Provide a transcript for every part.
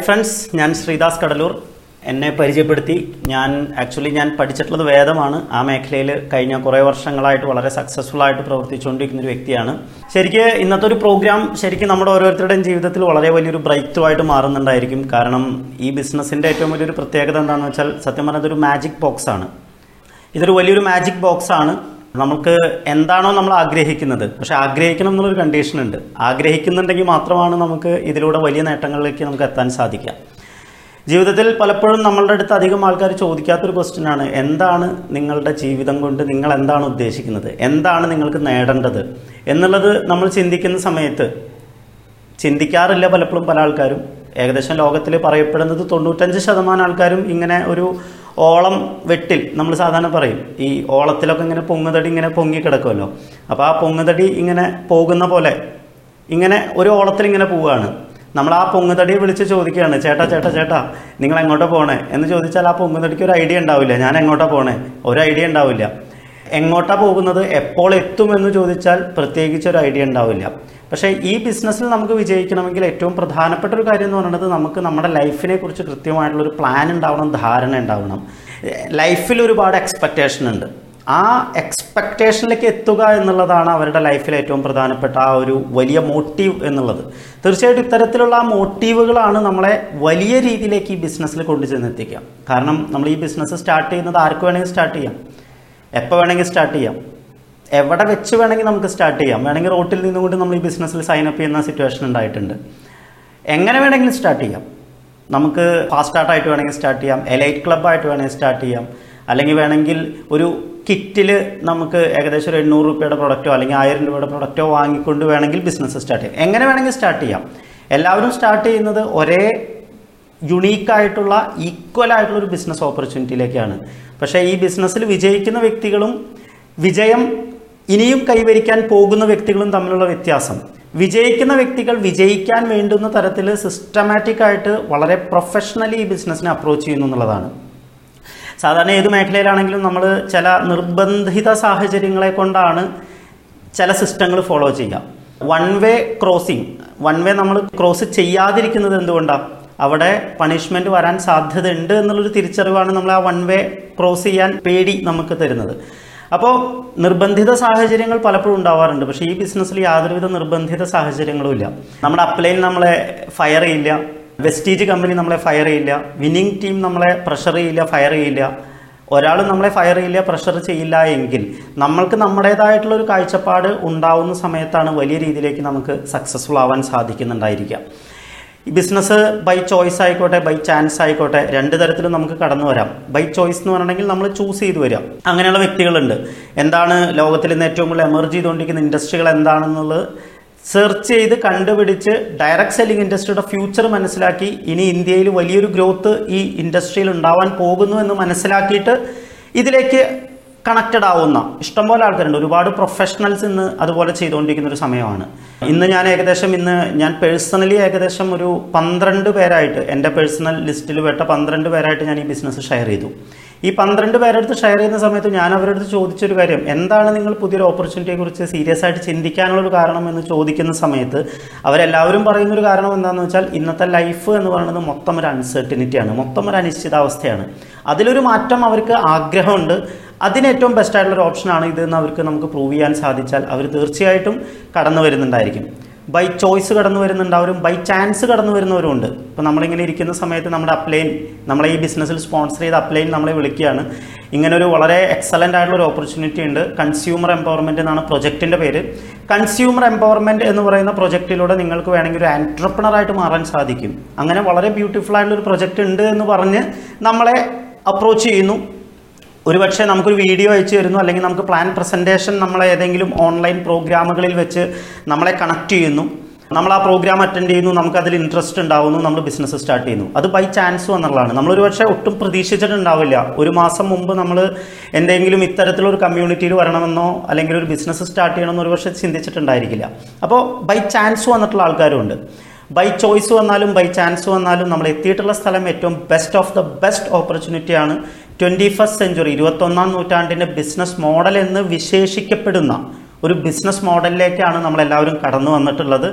Hi friends ഞാൻ ശ്രീദാസ് കടലൂർ. എന്നെ പരിചയപ്പെടുത്തി ഞാൻ ആക്ച്വലി ഞാൻ പഠിച്ചിട്ടുള്ളത് വേദമാണ്. ആ മേഖലയിൽ കഴിഞ്ഞ കുറേ വർഷങ്ങളായിട്ട് വളരെ സക്സസ്ഫുൾ ആയിട്ട് പ്രവർത്തിച്ചുകൊണ്ടിരിക്കുന്ന ഒരു വ്യക്തിയാണ്. ശരിക്ക് ഇന്നത്തെ ഒരു പ്രോഗ്രാം ശരിക്കും നമ്മുടെ ഓരോരുത്തരുടെയും ജീവിതത്തിൽ വളരെ വലിയൊരു ബ്രേക്ക് ത്രൂ ആയിട്ട് മാറുന്നുണ്ടായിരിക്കും. കാരണം ഈ ബിസിനസ്സിന്റെ ഏറ്റവും വലിയൊരു പ്രത്യേകത എന്താണെന്ന് വെച്ചാൽ സത്യം പറഞ്ഞാൽ ഇതൊരു മാജിക് ബോക്സ് ആണ്. ഇതൊരു വലിയൊരു മാജിക് ബോക്സ് ആണ്. നമുക്ക് എന്താണോ നമ്മൾ ആഗ്രഹിക്കുന്നത്. പക്ഷെ ആഗ്രഹിക്കണം എന്നുള്ളൊരു കണ്ടീഷൻ ഉണ്ട്. ആഗ്രഹിക്കുന്നുണ്ടെങ്കിൽ മാത്രമാണ് നമുക്ക് ഇതിലൂടെ വലിയ നേട്ടങ്ങളിലേക്ക് നമുക്ക് എത്താൻ സാധിക്കുക. ജീവിതത്തിൽ പലപ്പോഴും നമ്മളുടെ അടുത്ത് അധികം ആൾക്കാർ ചോദിക്കാത്തൊരു ക്വസ്റ്റ്യൻ ആണ്. എന്താണ് നിങ്ങളുടെ ജീവിതം കൊണ്ട് നിങ്ങൾ എന്താണ് ഉദ്ദേശിക്കുന്നത്? എന്താണ് നിങ്ങൾക്ക് നേടേണ്ടത്? എന്നുള്ളത് നമ്മൾ ചിന്തിക്കുന്ന സമയത്ത് ചിന്തിക്കാറില്ല പലപ്പോഴും പല ആൾക്കാരും. ഏകദേശം ലോകത്തിൽ പറയപ്പെടുന്നത് തൊണ്ണൂറ്റഞ്ച് ശതമാനം ആൾക്കാരും ഇങ്ങനെ ഒരു ഓളം വെട്ടിൽ നമ്മൾ സാധാരണ പറയും. ഈ ഓളത്തിലൊക്കെ ഇങ്ങനെ പൊങ്ങുതടി ഇങ്ങനെ പൊങ്ങി കിടക്കുമല്ലോ അപ്പോൾ ആ പൊങ്ങുതടി ഇങ്ങനെ പോകുന്ന പോലെ ഇങ്ങനെ ഒരു ഓളത്തിൽ ഇങ്ങനെ പോവുകയാണ്. നമ്മൾ ആ പൊങ്ങുതടിയെ വിളിച്ച് ചോദിക്കുകയാണ് ചേട്ടാ ചേട്ടാ ചേട്ടാ നിങ്ങൾ എങ്ങോട്ടാണ് പോണേ? എന്ന് ചോദിച്ചാൽ ആ പൊങ്ങുതടിക്ക് ഒരു ഐഡിയ ഉണ്ടാവില്ല. ഞാൻ എങ്ങോട്ടാണ് പോണേ? ഒരു ഐഡിയ ഉണ്ടാവില്ല. എങ്ങോട്ടാ പോകുന്നത്? എപ്പോൾ എത്തുമെന്ന് ചോദിച്ചാൽ പ്രത്യേകിച്ച് ഒരു ഐഡിയ ഉണ്ടാവില്ല. പക്ഷേ ഈ ബിസിനസ്സിൽ നമുക്ക് വിജയിക്കണമെങ്കിൽ ഏറ്റവും പ്രധാനപ്പെട്ട ഒരു കാര്യം എന്ന് പറയുന്നത് നമുക്ക് നമ്മുടെ ലൈഫിനെ കുറിച്ച് കൃത്യമായിട്ടുള്ളൊരു പ്ലാൻ ഉണ്ടാവണം ധാരണ ഉണ്ടാവണം. ലൈഫിൽ ഒരുപാട് എക്സ്പെക്റ്റേഷൻ ഉണ്ട്. ആ എക്സ്പെക്റ്റേഷനിലേക്ക് എത്തുക എന്നുള്ളതാണ് അവരുടെ ലൈഫിൽ ഏറ്റവും പ്രധാനപ്പെട്ട ആ ഒരു വലിയ മോട്ടീവ് എന്നുള്ളത്. തീർച്ചയായിട്ടും ഇത്തരത്തിലുള്ള ആ മോട്ടീവുകളാണ് നമ്മളെ വലിയ രീതിയിലേക്ക് ഈ ബിസിനസ്സിൽ എത്തിക്കുക കാരണം നമ്മൾ ഈ ബിസിനസ് സ്റ്റാർട്ട് ചെയ്യുന്നത് ആർക്ക് സ്റ്റാർട്ട് ചെയ്യാം. എപ്പോൾ വേണമെങ്കിൽ സ്റ്റാർട്ട് ചെയ്യാം. എവിടെ വെച്ച് വേണമെങ്കിൽ നമുക്ക് സ്റ്റാർട്ട് ചെയ്യാം. വേണമെങ്കിൽ റോട്ടിൽ നിന്നുകൊണ്ട് നമ്മൾ ഈ ബിസിനസ്സിൽ സൈൻ അപ്പ് ചെയ്യുന്ന സിറ്റുവേഷൻ ഉണ്ടായിട്ടുണ്ട്. എങ്ങനെ വേണമെങ്കിലും സ്റ്റാർട്ട് ചെയ്യാം. നമുക്ക് ഫാസ്റ്റ് സ്റ്റാർട്ടായിട്ട് വേണമെങ്കിൽ സ്റ്റാർട്ട് ചെയ്യാം. എലൈറ്റ് ക്ലബ്ബായിട്ട് വേണമെങ്കിൽ സ്റ്റാർട്ട് ചെയ്യാം. അല്ലെങ്കിൽ വേണമെങ്കിൽ ഒരു കിറ്റിൽ നമുക്ക് ഏകദേശം ഒരു എണ്ണൂറ് രൂപയുടെ പ്രൊഡക്റ്റോ അല്ലെങ്കിൽ ആയിരം രൂപയുടെ പ്രൊഡക്റ്റോ വാങ്ങിക്കൊണ്ട് വേണമെങ്കിൽ ബിസിനസ് സ്റ്റാർട്ട് ചെയ്യാം. എങ്ങനെ വേണമെങ്കിൽ സ്റ്റാർട്ട് ചെയ്യാം. എല്ലാവരും സ്റ്റാർട്ട് ചെയ്യുന്നത് ഒരേ യുണീക്കായിട്ടുള്ള ഈക്വൽ ആയിട്ടുള്ള ഒരു ബിസിനസ് ഓപ്പർച്യൂണിറ്റിയിലേക്കാണ് പക്ഷേ ഈ ബിസിനസ്സിൽ വിജയിക്കുന്ന വ്യക്തികളും വിജയം ഇനിയും കൈവരിക്കാൻ പോകുന്ന വ്യക്തികളും തമ്മിലുള്ള വ്യത്യാസം. വിജയിക്കുന്ന വ്യക്തികൾ വിജയിക്കാൻ വേണ്ടുന്ന തരത്തിൽ സിസ്റ്റമാറ്റിക് ആയിട്ട് വളരെ പ്രൊഫഷണലി ഈ ബിസിനസ്സിനെ അപ്രോച്ച് ചെയ്യുന്നു എന്നുള്ളതാണ്. സാധാരണ ഏത് മേഖലയിലാണെങ്കിലും നമ്മൾ ചില നിർബന്ധിത സാഹചര്യങ്ങളെ കൊണ്ടാണ് ചില സിസ്റ്റങ്ങൾ ഫോളോ ചെയ്യുക. One way crossing one way നമ്മൾ ക്രോസ് ചെയ്യാതിരിക്കുന്നത് എന്തുകൊണ്ടാണ് അവിടെ പണിഷ്മെന്റ് വരാൻ സാധ്യതയുണ്ട് എന്നുള്ളൊരു തിരിച്ചറിവാണ് നമ്മൾ ആ വൺ വേ ക്രോസ് ചെയ്യാൻ പേടി നമുക്ക് തരുന്നത്. അപ്പോൾ നിർബന്ധിത സാഹചര്യങ്ങൾ പലപ്പോഴും ഉണ്ടാവാറുണ്ട്. പക്ഷേ ഈ ബിസിനസ്സിൽ യാതൊരുവിധ നിർബന്ധിത സാഹചര്യങ്ങളും ഇല്ല. നമ്മുടെ അപ്ലൈൻ നമ്മളെ ഫയർ ചെയ്യില്ല. വെസ്റ്റീജ് കമ്പനി നമ്മളെ ഫയർ ചെയ്യില്ല. വിന്നിംഗ് ടീം നമ്മളെ പ്രഷർ ചെയ്യില്ല ഫയർ ചെയ്യില്ല. ഒരാളും നമ്മളെ ഫയർ ചെയ്യില്ല പ്രഷർ ചെയ്യില്ല എങ്കിൽ നമ്മൾക്ക് നമ്മുടേതായിട്ടുള്ള ഒരു കാഴ്ചപ്പാട് ഉണ്ടാവുന്ന സമയത്താണ് വലിയ രീതിയിലേക്ക് നമുക്ക് സക്സസ്ഫുൾ ആവാൻ സാധിക്കുന്നുണ്ടായിരിക്കുക. ബിസിനസ് ബൈ ചോയ്സ് ആയിക്കോട്ടെ ബൈ ചാൻസ് ആയിക്കോട്ടെ രണ്ട് തരത്തിലും നമുക്ക് കടന്നു വരാം. ബൈ ചോയ്സ് എന്ന് പറഞ്ഞിട്ടുണ്ടെങ്കിൽ നമ്മൾ ചൂസ് ചെയ്ത് വരാം അങ്ങനെയുള്ള വ്യക്തികളുണ്ട്. എന്താണ് ലോകത്തിൽ ഇന്ന് ഏറ്റവും കൂടുതൽ എമർജ് ചെയ്തുകൊണ്ടിരിക്കുന്ന ഇൻഡസ്ട്രികൾ എന്താണെന്നുള്ളത് സെർച്ച് ചെയ്ത് കണ്ടുപിടിച്ച് ഡയറക്റ്റ് സെല്ലിംഗ് ഇൻഡസ്ട്രിയുടെ ഫ്യൂച്ചർ മനസ്സിലാക്കി ഇനി ഇന്ത്യയിൽ വലിയൊരു ഗ്രോത്ത് ഈ ഇൻഡസ്ട്രിയിൽ ഉണ്ടാവാൻ പോകുന്നു എന്ന് മനസ്സിലാക്കിയിട്ട് ഇതിലേക്ക് കണക്റ്റഡ് ആവുന്ന ഇഷ്ടംപോലെ ആൾക്കാരുണ്ട്. ഒരുപാട് പ്രൊഫഷണൽസ് ഇന്ന് അതുപോലെ ചെയ്തുകൊണ്ടിരിക്കുന്ന ഒരു സമയമാണ്. ഇന്ന് ഞാൻ ഏകദേശം ഇന്ന് ഞാൻ പേഴ്സണലി ഏകദേശം ഒരു പന്ത്രണ്ട് പേരായിട്ട് എന്റെ പേഴ്സണൽ ലിസ്റ്റിൽ പെട്ട പന്ത്രണ്ട് പേരായിട്ട് ഞാൻ ഈ ബിസിനസ് ഷെയർ ചെയ്തു. ഈ പന്ത്രണ്ട് പേരെടുത്ത് ഷെയർ ചെയ്യുന്ന സമയത്ത് ഞാൻ അവരടുത്ത് ചോദിച്ചൊരു കാര്യം എന്താണ് നിങ്ങൾ പുതിയൊരു ഓപ്പർച്യൂണിറ്റിയെ കുറിച്ച് സീരിയസ് ആയിട്ട് ചിന്തിക്കാനുള്ളൊരു കാരണം എന്ന് ചോദിക്കുന്ന സമയത്ത് അവരെല്ലാവരും പറയുന്ന ഒരു കാരണം എന്താണെന്ന് വെച്ചാൽ ഇന്നത്തെ ലൈഫ് എന്ന് പറയുന്നത് മൊത്തം ഒരു അൺസർട്ടിനിറ്റിയാണ് മൊത്തം ഒരു അനിശ്ചിതാവസ്ഥയാണ്. അതിലൊരു മാറ്റം അവർക്ക് ആഗ്രഹമുണ്ട്. അതിന് ഏറ്റവും ബെസ്റ്റ് ആയിട്ടുള്ള ഒരു ഓപ്ഷനാണ് ഇതെന്ന് അവർക്ക് നമുക്ക് പ്രൂവ് ചെയ്യാൻ സാധിച്ചാൽ അവർ തീർച്ചയായിട്ടും കടന്നു വരുന്നുണ്ടായിരിക്കും. ബൈ ചോയ്സ് കടന്നു വരുന്നുണ്ടാവും ബൈ ചാൻസ് കടന്നു വരുന്നവരുണ്ട് ഇപ്പോൾ നമ്മളിങ്ങനെ ഇരിക്കുന്ന സമയത്ത് നമ്മുടെ അപ്ലൈൻ നമ്മളെ ഈ ബിസിനസ്സിൽ സ്പോൺസർ ചെയ്ത അപ്ലൈൻ നമ്മളെ വിളിക്കുകയാണ്. ഇങ്ങനൊരു വളരെ എക്സലന്റ് ആയിട്ടുള്ള ഒരു ഓപ്പർച്യൂണിറ്റി ഉണ്ട്. കൺസ്യൂമർ എംപവർമെന്റ് എന്നാണ് പ്രൊജക്റ്റിന്റെ പേര്. കൺസ്യൂമർ എംപവർമെന്റ് എന്ന് പറയുന്ന പ്രൊജക്റ്റിലൂടെ നിങ്ങൾക്ക് വേണമെങ്കിൽ ഒരു ആന്റർപ്രണറായിട്ട് മാറാൻ സാധിക്കും. അങ്ങനെ വളരെ ബ്യൂട്ടിഫുൾ ആയിട്ടുള്ള ഒരു പ്രൊജക്റ്റ് ഉണ്ട് എന്ന് പറഞ്ഞ് നമ്മളെ അപ്രോച്ച് ചെയ്യുന്നു. ഒരുപക്ഷെ നമുക്കൊരു വീഡിയോ അയച്ചു തരുന്നു അല്ലെങ്കിൽ നമുക്ക് പ്ലാൻ പ്രസന്റേഷൻ നമ്മളെ ഏതെങ്കിലും ഓൺലൈൻ പ്രോഗ്രാമുകളിൽ വെച്ച് നമ്മളെ കണക്ട് ചെയ്യുന്നു. നമ്മൾ ആ പ്രോഗ്രാം അറ്റൻഡ് ചെയ്യുന്നു നമുക്ക് അതിൽ ഇൻട്രസ്റ്റ് ഉണ്ടാവുന്നു നമ്മൾ ബിസിനസ് സ്റ്റാർട്ട് ചെയ്യുന്നു. അത് ബൈ ചാൻസ് എന്നുള്ളതാണ് നമ്മളൊരു പക്ഷേ ഒട്ടും പ്രതീക്ഷിച്ചിട്ടുണ്ടാവില്ല. ഒരു മാസം മുമ്പ് നമ്മൾ എന്തെങ്കിലും ഇത്തരത്തിലൊരു കമ്മ്യൂണിറ്റിയിൽ വരണമെന്നോ അല്ലെങ്കിൽ ഒരു ബിസിനസ് സ്റ്റാർട്ട് ചെയ്യണമെന്നോ ഒരു പക്ഷേ ചിന്തിച്ചിട്ടുണ്ടായിരിക്കില്ല. അപ്പോൾ ബൈ ചാൻസ് വന്നിട്ടുള്ള ആൾക്കാരുണ്ട്. ബൈ ചോയ്സ് വന്നാലും ബൈ ചാൻസ് വന്നാലും നമ്മൾ എത്തിയിട്ടുള്ള സ്ഥലം ഏറ്റവും ബെസ്റ്റ് ഓഫ് ദ ബെസ്റ്റ് ഓപ്പർച്യൂണിറ്റിയാണ് ട്വന്റി ഫസ്റ്റ് സെഞ്ചുറി ഇരുപത്തൊന്നാം നൂറ്റാണ്ടിന്റെ ബിസിനസ് മോഡൽ എന്ന് വിശേഷിക്കപ്പെടുന്ന ഒരു ബിസിനസ് മോഡലിലേക്കാണ് നമ്മളെല്ലാവരും കടന്നു വന്നിട്ടുള്ളത്.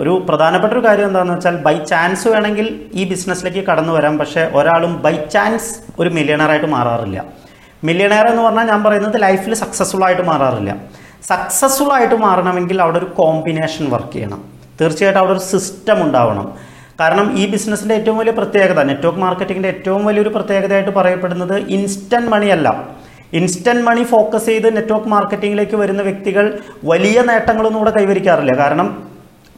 ഒരു പ്രധാനപ്പെട്ട ഒരു കാര്യം എന്താണെന്ന് വെച്ചാൽ ബൈ ചാൻസ് വേണമെങ്കിൽ ഈ ബിസിനസ്സിലേക്ക് കടന്നു വരാം പക്ഷേ ഒരാളും ബൈ ചാൻസ് ഒരു മില്യണറായിട്ട് മാറാറില്ല. മില്യണയർ എന്ന് പറഞ്ഞാൽ ഞാൻ പറയുന്നത് ലൈഫിൽ സക്സസ്ഫുൾ ആയിട്ട് മാറാറില്ല. സക്സസ്ഫുൾ ആയിട്ട് മാറണമെങ്കിൽ അവിടെ ഒരു കോമ്പിനേഷൻ വർക്ക് ചെയ്യണം. തീർച്ചയായിട്ടും അവിടെ ഒരു സിസ്റ്റം ഉണ്ടാവണം. കാരണം ഈ ബിസിനസ്സിന്റെ ഏറ്റവും വലിയ പ്രത്യേകത നെറ്റ്വർക്ക് മാർക്കറ്റിങ്ങിന്റെ ഏറ്റവും വലിയൊരു പ്രത്യേകതയായിട്ട് പറയപ്പെടുന്നത് ഇൻസ്റ്റന്റ് മണി അല്ല. ഇൻസ്റ്റന്റ് മണി ഫോക്കസ് ചെയ്ത് നെറ്റ്വർക്ക് മാർക്കറ്റിങ്ങിലേക്ക് വരുന്ന വ്യക്തികൾ വലിയ നേട്ടങ്ങളൊന്നും കൂടെ കൈവരിക്കാറില്ല. കാരണം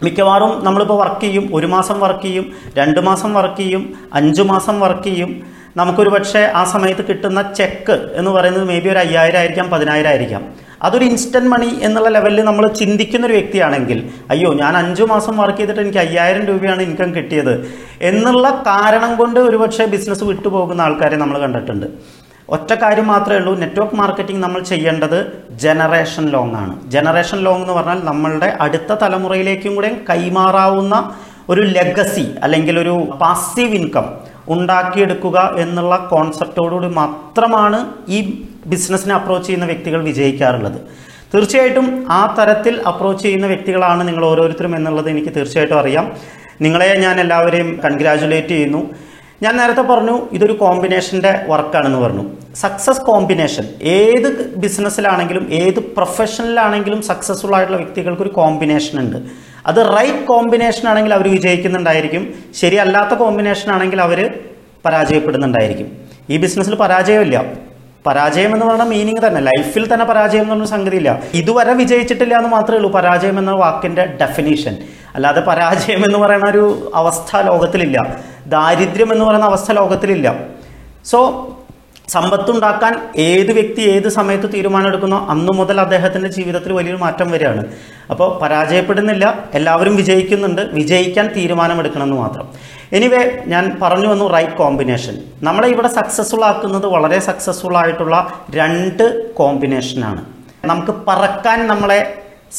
മിക്കവാറും നമ്മളിപ്പോൾ വർക്ക് ചെയ്യും ഒരു മാസം വർക്ക് ചെയ്യും രണ്ട് മാസം വർക്ക് ചെയ്യും അഞ്ച് മാസം വർക്ക് ചെയ്യും. നമുക്കൊരു പക്ഷേ ആ സമയത്ത് കിട്ടുന്ന ചെക്ക് എന്ന് പറയുന്നത് മേ ബി ഒരു അയ്യായിരം ആയിരിക്കാം പതിനായിരം ആയിരിക്കാം. അതൊരു ഇൻസ്റ്റന്റ് മണി എന്നുള്ള ലെവലിൽ നമ്മൾ ചിന്തിക്കുന്ന ഒരു വ്യക്തിയാണെങ്കിൽ അയ്യോ ഞാൻ അഞ്ചു മാസം വർക്ക് ചെയ്തിട്ട് എനിക്ക് അയ്യായിരം രൂപയാണ് ഇൻകം കിട്ടിയത് എന്നുള്ള കാരണം കൊണ്ട് ഒരുപക്ഷെ ബിസിനസ് വിട്ടുപോകുന്ന ആൾക്കാരെ നമ്മൾ കണ്ടിട്ടുണ്ട്. ഒറ്റ കാര്യം മാത്രമേ ഉള്ളൂ നെറ്റ്വർക്ക് മാർക്കറ്റിംഗ് നമ്മൾ ചെയ്യേണ്ടത് ജനറേഷൻ ലോങ് ആണ്. ജനറേഷൻ ലോങ് എന്ന് പറഞ്ഞാൽ നമ്മളുടെ അടുത്ത തലമുറയിലേക്കും കൂടെ കൈമാറാവുന്ന ഒരു ലെഗസി അല്ലെങ്കിൽ ഒരു പാസീവ് ഇൻകം ഉണ്ടാക്കിയെടുക്കുക എന്നുള്ള കോൺസെപ്റ്റോടുകൂടി മാത്രമാണ് ഈ ബിസിനസ്സിനെ അപ്രോച്ച് ചെയ്യുന്ന വ്യക്തികൾ വിജയിക്കാറുള്ളത്. തീർച്ചയായിട്ടും ആ തരത്തിൽ അപ്രോച്ച് ചെയ്യുന്ന വ്യക്തികളാണ് നിങ്ങൾ ഓരോരുത്തരും എന്നുള്ളത് എനിക്ക് തീർച്ചയായിട്ടും അറിയാം. നിങ്ങളെ ഞാൻ എല്ലാവരെയും കൺഗ്രാജുലേറ്റ് ചെയ്യുന്നു. ഞാൻ നേരത്തെ പറഞ്ഞു ഇതൊരു കോമ്പിനേഷന്റെ വർക്കാണെന്ന് പറഞ്ഞു. സക്സസ് കോമ്പിനേഷൻ ഏത് ബിസിനസ്സിലാണെങ്കിലും ഏത് പ്രൊഫഷനിലാണെങ്കിലും സക്സസ്ഫുൾ ആയിട്ടുള്ള വ്യക്തികൾക്ക് ഒരു കോമ്പിനേഷൻ ഉണ്ട്. അത് റൈറ്റ് കോമ്പിനേഷൻ ആണെങ്കിൽ അവർ വിജയിക്കുന്നുണ്ടായിരിക്കും. ശരിയല്ലാത്ത കോമ്പിനേഷൻ ആണെങ്കിൽ അവർ പരാജയപ്പെടുന്നുണ്ടായിരിക്കും. ഈ ബിസിനസ്സിൽ പരാജയമില്ല. പരാജയം എന്ന് പറഞ്ഞ മീനിങ് തന്നെ. ലൈഫിൽ തന്നെ പരാജയം എന്ന് പറഞ്ഞ സംഗതിയില്ല. ഇതുവരെ വിജയിച്ചിട്ടില്ല എന്ന് മാത്രമേ ഉള്ളൂ. പരാജയം എന്ന വാക്കിന്റെ ഡെഫിനേഷൻ അല്ലാതെ പരാജയം എന്ന് പറയുന്ന ഒരു അവസ്ഥ ലോകത്തിലില്ല. ദാരിദ്ര്യം എന്ന് പറയുന്ന അവസ്ഥ ലോകത്തിലില്ല. സോ സമ്പത്തുണ്ടാക്കാൻ ഏത് വ്യക്തി ഏത് സമയത്ത് തീരുമാനമെടുക്കുന്നോ അന്നു മുതൽ അദ്ദേഹത്തിന്റെ ജീവിതത്തിൽ വലിയൊരു മാറ്റം വരികയാണ്. അപ്പോൾ പരാജയപ്പെടുന്നില്ല എല്ലാവരും വിജയിക്കുന്നുണ്ട് വിജയിക്കാൻ തീരുമാനമെടുക്കണമെന്ന് മാത്രം. എനിവേ ഞാൻ പറഞ്ഞു വന്നു റൈറ്റ് കോമ്പിനേഷൻ നമ്മളെ ഇവിടെ സക്സസ്ഫുൾ ആക്കുന്നത് വളരെ സക്സസ്ഫുൾ ആയിട്ടുള്ള രണ്ട് കോമ്പിനേഷനാണ് നമുക്ക് പറക്കാൻ നമ്മളെ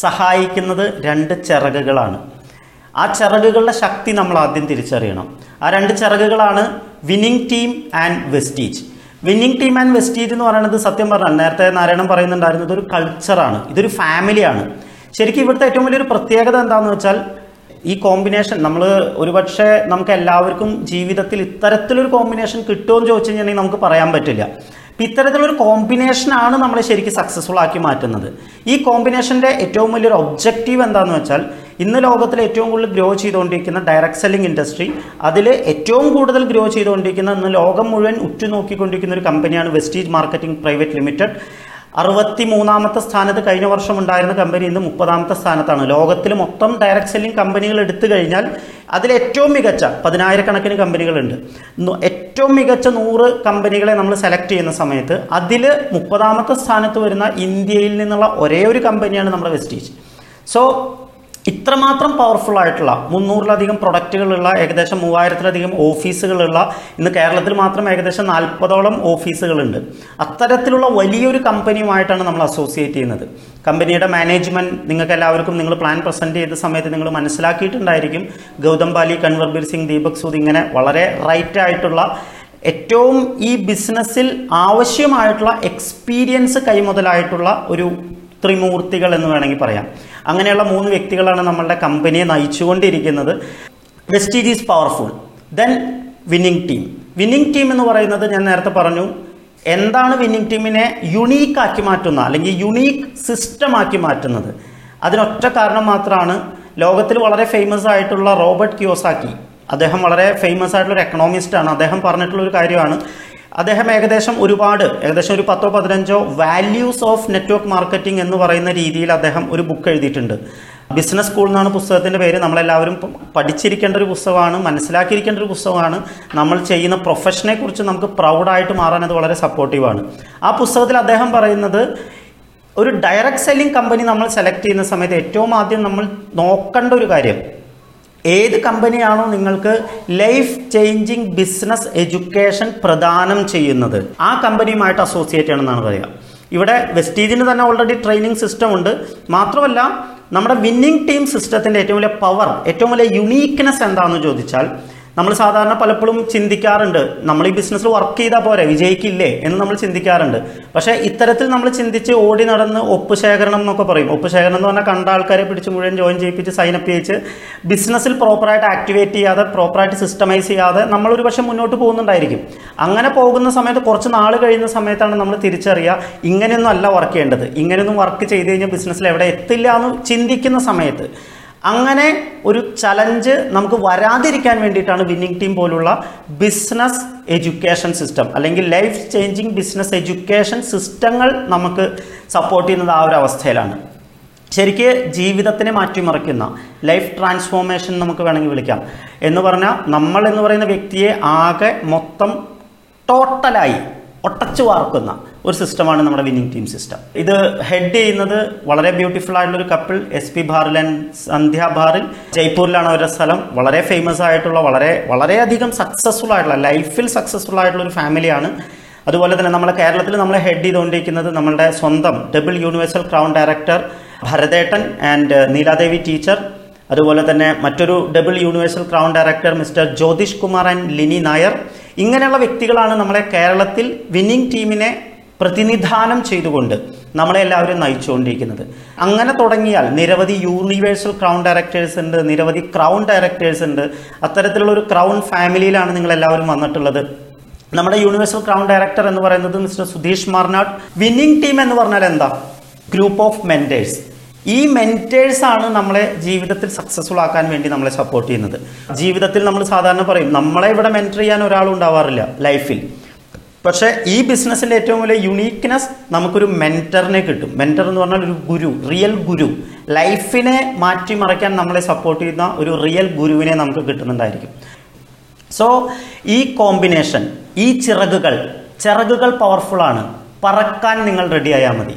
സഹായിക്കുന്നത് രണ്ട് ചിറകുകളാണ്. ആ ചിറകുകളുടെ ശക്തി നമ്മൾ ആദ്യം തിരിച്ചറിയണം. ആ രണ്ട് ചിറകുകളാണ് winning team and Vestige winning team and Vestige എന്ന് പറയുന്നത് സത്യം പറഞ്ഞാൽ നേരത്തെ നാരായണൻ പറയുന്നുണ്ടായിരുന്നത് ഒരു കൾച്ചറാണ് ഇതൊരു ഫാമിലിയാണ് ശരിക്കും ഇവിടുത്തെ ഏറ്റവും വലിയൊരു പ്രത്യേകത എന്താണെന്ന് വെച്ചാൽ ഈ കോമ്പിനേഷൻ നമ്മൾ ഒരുപക്ഷെ നമുക്ക് എല്ലാവർക്കും ജീവിതത്തിൽ ഇത്തരത്തിലൊരു കോമ്പിനേഷൻ കിട്ടുമോ എന്ന് ചോദിച്ചു കഴിഞ്ഞിട്ടുണ്ടെങ്കിൽ നമുക്ക് പറയാൻ പറ്റില്ല. അപ്പം ഇത്തരത്തിലൊരു കോമ്പിനേഷനാണ് നമ്മളെ ശരിക്കും സക്സസ്ഫുൾ ആക്കി മാറ്റുന്നത്. ഈ കോമ്പിനേഷന്റെ ഏറ്റവും വലിയൊരു ഒബ്ജക്റ്റീവ് എന്താണെന്ന് വെച്ചാൽ ഇന്ന് ലോകത്തിൽ ഏറ്റവും കൂടുതൽ ഗ്രോ ചെയ്തുകൊണ്ടിരിക്കുന്ന ഡയറക്ട് സെല്ലിംഗ് ഇൻഡസ്ട്രി അതിൽ ഏറ്റവും കൂടുതൽ ഗ്രോ ചെയ്തുകൊണ്ടിരിക്കുന്ന ഇന്ന് ലോകം മുഴുവൻ ഉറ്റുനോക്കിക്കൊണ്ടിരിക്കുന്ന ഒരു കമ്പനിയാണ് വെസ്റ്റീജ് മാർക്കറ്റിംഗ് പ്രൈവറ്റ് ലിമിറ്റഡ് അറുപത്തി മൂന്നാമത്തെ സ്ഥാനത്ത് കഴിഞ്ഞ വർഷം ഉണ്ടായിരുന്ന കമ്പനി ഇന്ന് മുപ്പതാമത്തെ സ്ഥാനത്താണ്. ലോകത്തിൽ മൊത്തം ഡയറക്ട് സെല്ലിംഗ് കമ്പനികൾ എടുത്തു കഴിഞ്ഞാൽ അതിൽ ഏറ്റവും മികച്ച പതിനായിരക്കണക്കിന് കമ്പനികളുണ്ട് ഏറ്റവും മികച്ച നൂറ് കമ്പനികളെ നമ്മൾ സെലക്ട് ചെയ്യുന്ന സമയത്ത് അതിൽ മുപ്പതാമത്തെ സ്ഥാനത്ത് വരുന്ന ഇന്ത്യയിൽ നിന്നുള്ള ഒരേ ഒരു കമ്പനിയാണ് നമ്മുടെ വെസ്റ്റീജ് സോ ഇത്രമാത്രം പവർഫുൾ ആയിട്ടുള്ള മുന്നൂറിലധികം പ്രൊഡക്റ്റുകളുള്ള ഏകദേശം മൂവായിരത്തിലധികം ഓഫീസുകളുള്ള ഇന്ന് കേരളത്തിൽ മാത്രം ഏകദേശം നാൽപ്പതോളം ഓഫീസുകളുണ്ട് അത്തരത്തിലുള്ള വലിയൊരു കമ്പനിയുമായിട്ടാണ് നമ്മൾ അസോസിയേറ്റ് ചെയ്യുന്നത്. കമ്പനിയുടെ മാനേജ്മെന്റ് നിങ്ങൾക്ക് എല്ലാവർക്കും നിങ്ങൾ പ്ലാൻ പ്രസന്റ് ചെയ്ത സമയത്ത് നിങ്ങൾ മനസ്സിലാക്കിയിട്ടുണ്ടായിരിക്കും. ഗൗതം ബാലി കൺവർബീർ സിംഗ് ദീപക് സൂദ് ഇങ്ങനെ വളരെ റൈറ്റ് ആയിട്ടുള്ള ഏറ്റവും ഈ ബിസിനസ്സിൽ ആവശ്യമായിട്ടുള്ള എക്സ്പീരിയൻസ് കൈമുതലായിട്ടുള്ള ഒരു ത്രിമൂർത്തികൾ എന്ന് വേണമെങ്കിൽ പറയാം. അങ്ങനെയുള്ള മൂന്ന് വ്യക്തികളാണ് നമ്മളുടെ കമ്പനിയെ നയിച്ചുകൊണ്ടിരിക്കുന്നത്. Vestige is powerful then winning team winning team എന്ന് പറയുന്നത് ഞാൻ നേരത്തെ പറഞ്ഞു എന്താണ് വിന്നിംഗ് ടീമിനെ യുണീക്ക് ആക്കി മാറ്റുന്ന അല്ലെങ്കിൽ യുണീക്ക് സിസ്റ്റം ആക്കി മാറ്റുന്നത്? അതിനൊറ്റ കാരണം മാത്രമാണ് ലോകത്തിൽ വളരെ ഫേമസ് ആയിട്ടുള്ള റോബർട്ട് ക്യോസാക്കി. അദ്ദേഹം വളരെ ഫേമസ് ആയിട്ടുള്ള ഒരു എക്കണോമിസ്റ്റ് ആണ്. അദ്ദേഹം പറഞ്ഞിട്ടുള്ള ഒരു കാര്യമാണ് അദ്ദേഹം ഏകദേശം ഒരുപാട് ഏകദേശം ഒരു പത്തോ പതിനഞ്ചോ വാല്യൂസ് ഓഫ് നെറ്റ്വർക്ക് മാർക്കറ്റിംഗ് എന്ന് പറയുന്ന രീതിയിൽ അദ്ദേഹം ഒരു ബുക്ക് എഴുതിയിട്ടുണ്ട്. ബിസിനസ് സ്കൂൾ എന്നാണ് പുസ്തകത്തിന്റെ പേര്. നമ്മളെല്ലാവരും പഠിച്ചിരിക്കേണ്ട ഒരു പുസ്തകമാണ് മനസ്സിലാക്കിയിരിക്കേണ്ട ഒരു പുസ്തകമാണ്. നമ്മൾ ചെയ്യുന്ന പ്രൊഫഷനെ കുറിച്ച് നമുക്ക് പ്രൗഡായിട്ട് മാറാൻ അത് വളരെ സപ്പോർട്ടീവാണ് ആ പുസ്തകത്തിൽ അദ്ദേഹം പറയുന്നത് ഒരു ഡയറക്റ്റ് സെല്ലിംഗ് കമ്പനി നമ്മൾ സെലക്ട് ചെയ്യുന്ന സമയത്ത് ഏറ്റവും ആദ്യം നമ്മൾ നോക്കേണ്ട ഒരു കാര്യം ഏത് കമ്പനിയാണോ നിങ്ങൾക്ക് ലൈഫ് ചേഞ്ചിങ് ബിസിനസ് എഡ്യൂക്കേഷൻ പ്രദാനം ചെയ്യുന്നത്? ആ കമ്പനിയുമായിട്ട് അസോസിയേറ്റ് ചെയ്യണമെന്നാണ് പറയുക. ഇവിടെ വെസ്റ്റീജിന് തന്നെ ഓൾറെഡി ട്രെയിനിങ് സിസ്റ്റം ഉണ്ട്. മാത്രമല്ല നമ്മുടെ വിന്നിംഗ് ടീം സിസ്റ്റത്തിന്റെ ഏറ്റവും വലിയ പവർ ഏറ്റവും വലിയ യുണീക്ക്നെസ് എന്താണെന്ന് ചോദിച്ചാൽ നമ്മൾ സാധാരണ പലപ്പോഴും ചിന്തിക്കാറുണ്ട് നമ്മൾ ഈ ബിസിനസ്സിൽ വർക്ക് ചെയ്താൽ പോരെ വിജയിക്കില്ലേ? എന്ന് നമ്മൾ ചിന്തിക്കാറുണ്ട്. പക്ഷേ ഇത്തരത്തിൽ നമ്മൾ ചിന്തിച്ച് ഓടി നടന്ന് ഒപ്പ് ശേഖരണം എന്നൊക്കെ പറയും. ഒപ്പ് ശേഖരണം എന്ന് പറഞ്ഞാൽ കണ്ട ആൾക്കാരെ പിടിച്ച് മുഴുവൻ ജോയിൻ ചെയ്യിപ്പിച്ച് സൈനപ്പ് ചെയ്യിച്ച് ബിസിനസ്സിൽ പ്രോപ്പറായിട്ട് ആക്ടിവേറ്റ് ചെയ്യാതെ പ്രോപ്പറായിട്ട് സിസ്റ്റമൈസ് ചെയ്യാതെ നമ്മൾ ഒരു പക്ഷേ മുന്നോട്ട് പോകുന്നുണ്ടായിരിക്കും. അങ്ങനെ പോകുന്ന സമയത്ത് കുറച്ച് നാൾ കഴിയുന്ന സമയത്താണ് നമ്മൾ തിരിച്ചറിയുക ഇങ്ങനെയൊന്നും അല്ല വർക്ക് ചെയ്യേണ്ടത്. ഇങ്ങനെയൊന്നും വർക്ക് ചെയ്ത് കഴിഞ്ഞാൽ ബിസിനസ്സിൽ എവിടെ എത്തില്ല എന്ന് ചിന്തിക്കുന്ന സമയത്ത് അങ്ങനെ ഒരു ചലഞ്ച് നമുക്ക് വരാതിരിക്കാൻ വേണ്ടിയിട്ടാണ് വിന്നിംഗ് ടീം പോലുള്ള ബിസിനസ് എഡ്യൂക്കേഷൻ സിസ്റ്റം അല്ലെങ്കിൽ ലൈഫ് ചേഞ്ചിങ് ബിസിനസ് എഡ്യൂക്കേഷൻ സിസ്റ്റങ്ങൾ നമുക്ക് സപ്പോർട്ട് ചെയ്യുന്നത് ആ ഒരു അവസ്ഥയിലാണ്. ശരിക്ക് ജീവിതത്തിനെ മാറ്റിമറിക്കുന്ന ലൈഫ് ട്രാൻസ്ഫോർമേഷൻ നമുക്ക് വേണമെങ്കിൽ വിളിക്കാം. എന്ന് പറഞ്ഞാൽ നമ്മൾ എന്ന് പറയുന്ന വ്യക്തിയെ ആകെ മൊത്തം ടോട്ടലായി ഒട്ടച്ചു വാർക്കുന്ന ഒരു സിസ്റ്റമാണ് നമ്മുടെ വിന്നിംഗ് ടീം സിസ്റ്റം ഇത് ഹെഡ് ചെയ്യുന്നത് വളരെ ബ്യൂട്ടിഫുൾ ആയിട്ടുള്ള ഒരു couple S P Baril and Sandhya Baril ജയ്പൂരിലാണ് അവരുടെ സ്ഥലം. വളരെ ഫേമസ് ആയിട്ടുള്ള വളരെ വളരെയധികം സക്സസ്ഫുൾ ആയിട്ടുള്ള ലൈഫിൽ സക്സസ്ഫുൾ ആയിട്ടുള്ള ഒരു ഫാമിലിയാണ് അതുപോലെ തന്നെ നമ്മളെ കേരളത്തിൽ നമ്മളെ ഹെഡ് ചെയ്തുകൊണ്ടിരിക്കുന്നത് നമ്മളുടെ സ്വന്തം ഡബിൾ യൂണിവേഴ്സൽ ക്രൗൺ ഡയറക്ടർ ഭരതേട്ടൻ ആൻഡ് നീലാദേവി ടീച്ചർ അതുപോലെ തന്നെ മറ്റൊരു double universal crown director mister Jyothish Kumar and Lini Nair. ഇങ്ങനെയുള്ള വ്യക്തികളാണ് നമ്മളെ കേരളത്തിൽ വിന്നിംഗ് ടീമിനെ പ്രതിനിധാനം ചെയ്തുകൊണ്ട് നമ്മളെ എല്ലാവരും നയിച്ചുകൊണ്ടിരിക്കുന്നത്. അങ്ങനെ തുടങ്ങിയാൽ നിരവധി യൂണിവേഴ്സൽ ക്രൗൺ ഡയറക്ടേഴ്സ് ഉണ്ട് നിരവധി ക്രൗൺ ഡയറക്ടേഴ്സ് ഉണ്ട്. അത്തരത്തിലുള്ള ഒരു ക്രൗൺ ഫാമിലിയിലാണ് നിങ്ങൾ എല്ലാവരും വന്നിട്ടുള്ളത്. നമ്മുടെ യൂണിവേഴ്സൽ ക്രൗൺ ഡയറക്ടർ എന്ന് പറയുന്നത് mister Sudheesh Marnad. Winning team എന്ന് പറഞ്ഞാൽ എന്താ? ഗ്രൂപ്പ് ഓഫ് മെന്റേഴ്സ് ഈ മെന്റേഴ്സാണ് നമ്മളെ ജീവിതത്തിൽ സക്സസ്ഫുൾ ആക്കാൻ വേണ്ടി നമ്മളെ സപ്പോർട്ട് ചെയ്യുന്നത്. ജീവിതത്തിൽ നമ്മൾ സാധാരണ പറയും നമ്മളെ ഇവിടെ മെന്റർ ചെയ്യാൻ ഒരാളും ഉണ്ടാവാറില്ല ലൈഫിൽ പക്ഷേ ഈ ബിസിനസ്സിന്റെ ഏറ്റവും വലിയ യുണീക്ക്നെസ് നമുക്കൊരു മെന്ററിനെ കിട്ടും. മെന്റർ എന്ന് പറഞ്ഞാൽ ഒരു ഗുരു റിയൽ ഗുരു. ലൈഫിനെ മാറ്റിമറിക്കാൻ നമ്മളെ സപ്പോർട്ട് ചെയ്യുന്ന ഒരു റിയൽ ഗുരുവിനെ നമുക്ക് കിട്ടുന്നുണ്ടായിരിക്കും. സോ ഈ കോമ്പിനേഷൻ ഈ ചിറകുകൾ ചിറകുകൾ പവർഫുള്ളാണ് പറക്കാൻ നിങ്ങൾ റെഡി ആയാൽ മതി.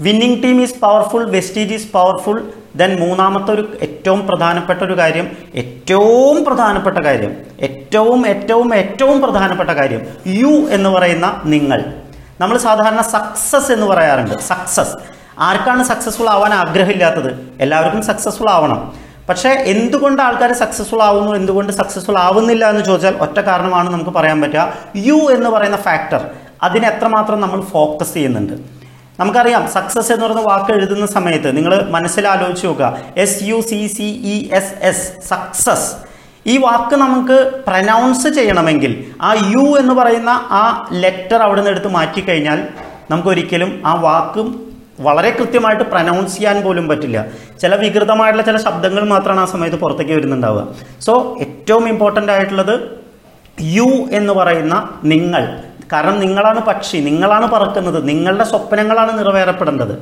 Winning team is powerful Vestige is powerful then മൂന്നാമത്തെ ഒരു ഏറ്റവും പ്രധാനപ്പെട്ട ഒരു കാര്യം ഏറ്റവും പ്രധാനപ്പെട്ട കാര്യം ഏറ്റവും ഏറ്റവും ഏറ്റവും പ്രധാനപ്പെട്ട കാര്യം യു എന്ന് പറയുന്ന നിങ്ങൾ. നമ്മൾ സാധാരണ സക്സസ് എന്ന് പറയാറുണ്ട്. സക്സസ് ആർക്കാണ് സക്സസ്ഫുൾ ആവാൻ ആഗ്രഹമില്ലാത്തത്? എല്ലാവർക്കും സക്സസ്ഫുൾ ആവണം. പക്ഷേ എന്തുകൊണ്ട് ആൾക്കാർ സക്സസ്ഫുൾ ആവുന്നു? എന്തുകൊണ്ട് സക്സസ്ഫുൾ ആവുന്നില്ല എന്ന് ചോദിച്ചാൽ ഒറ്റ കാരണമാണ് നമുക്ക് പറയാൻ പറ്റുക. യു എന്ന് പറയുന്ന ഫാക്ടർ അതിനെത്രമാത്രം നമ്മൾ ഫോക്കസ് ചെയ്യുന്നുണ്ട്. നമുക്കറിയാം സക്സസ് എന്ന് പറയുന്ന വാക്ക് എഴുതുന്ന സമയത്ത് നിങ്ങൾ മനസ്സിലാലോചിച്ച് നോക്കുക. S U C C E S S success ഈ വാക്ക് നമുക്ക് പ്രനൗൺസ് ചെയ്യണമെങ്കിൽ ആ യു എന്ന് പറയുന്ന ആ ലെറ്റർ അവിടെ നിന്ന് എടുത്ത് മാറ്റിക്കഴിഞ്ഞാൽ നമുക്കൊരിക്കലും ആ വാക്കും വളരെ കൃത്യമായിട്ട് പ്രനൗൺസ് ചെയ്യാൻ പോലും പറ്റില്ല. ചില വികൃതമായിട്ടുള്ള ചില ശബ്ദങ്ങൾ മാത്രമാണ് ആ സമയത്ത് പുറത്തേക്ക് വരുന്നുണ്ടാവുക. സോ ഏറ്റവും ഇമ്പോർട്ടന്റ് ആയിട്ടുള്ളത് യു എന്ന് പറയുന്ന നിങ്ങൾ. കാരണം നിങ്ങളാണ് പക്ഷി നിങ്ങളാണ് പറക്കുന്നത് നിങ്ങളുടെ സ്വപ്നങ്ങളാണ് നിറവേറപ്പെടേണ്ടത്.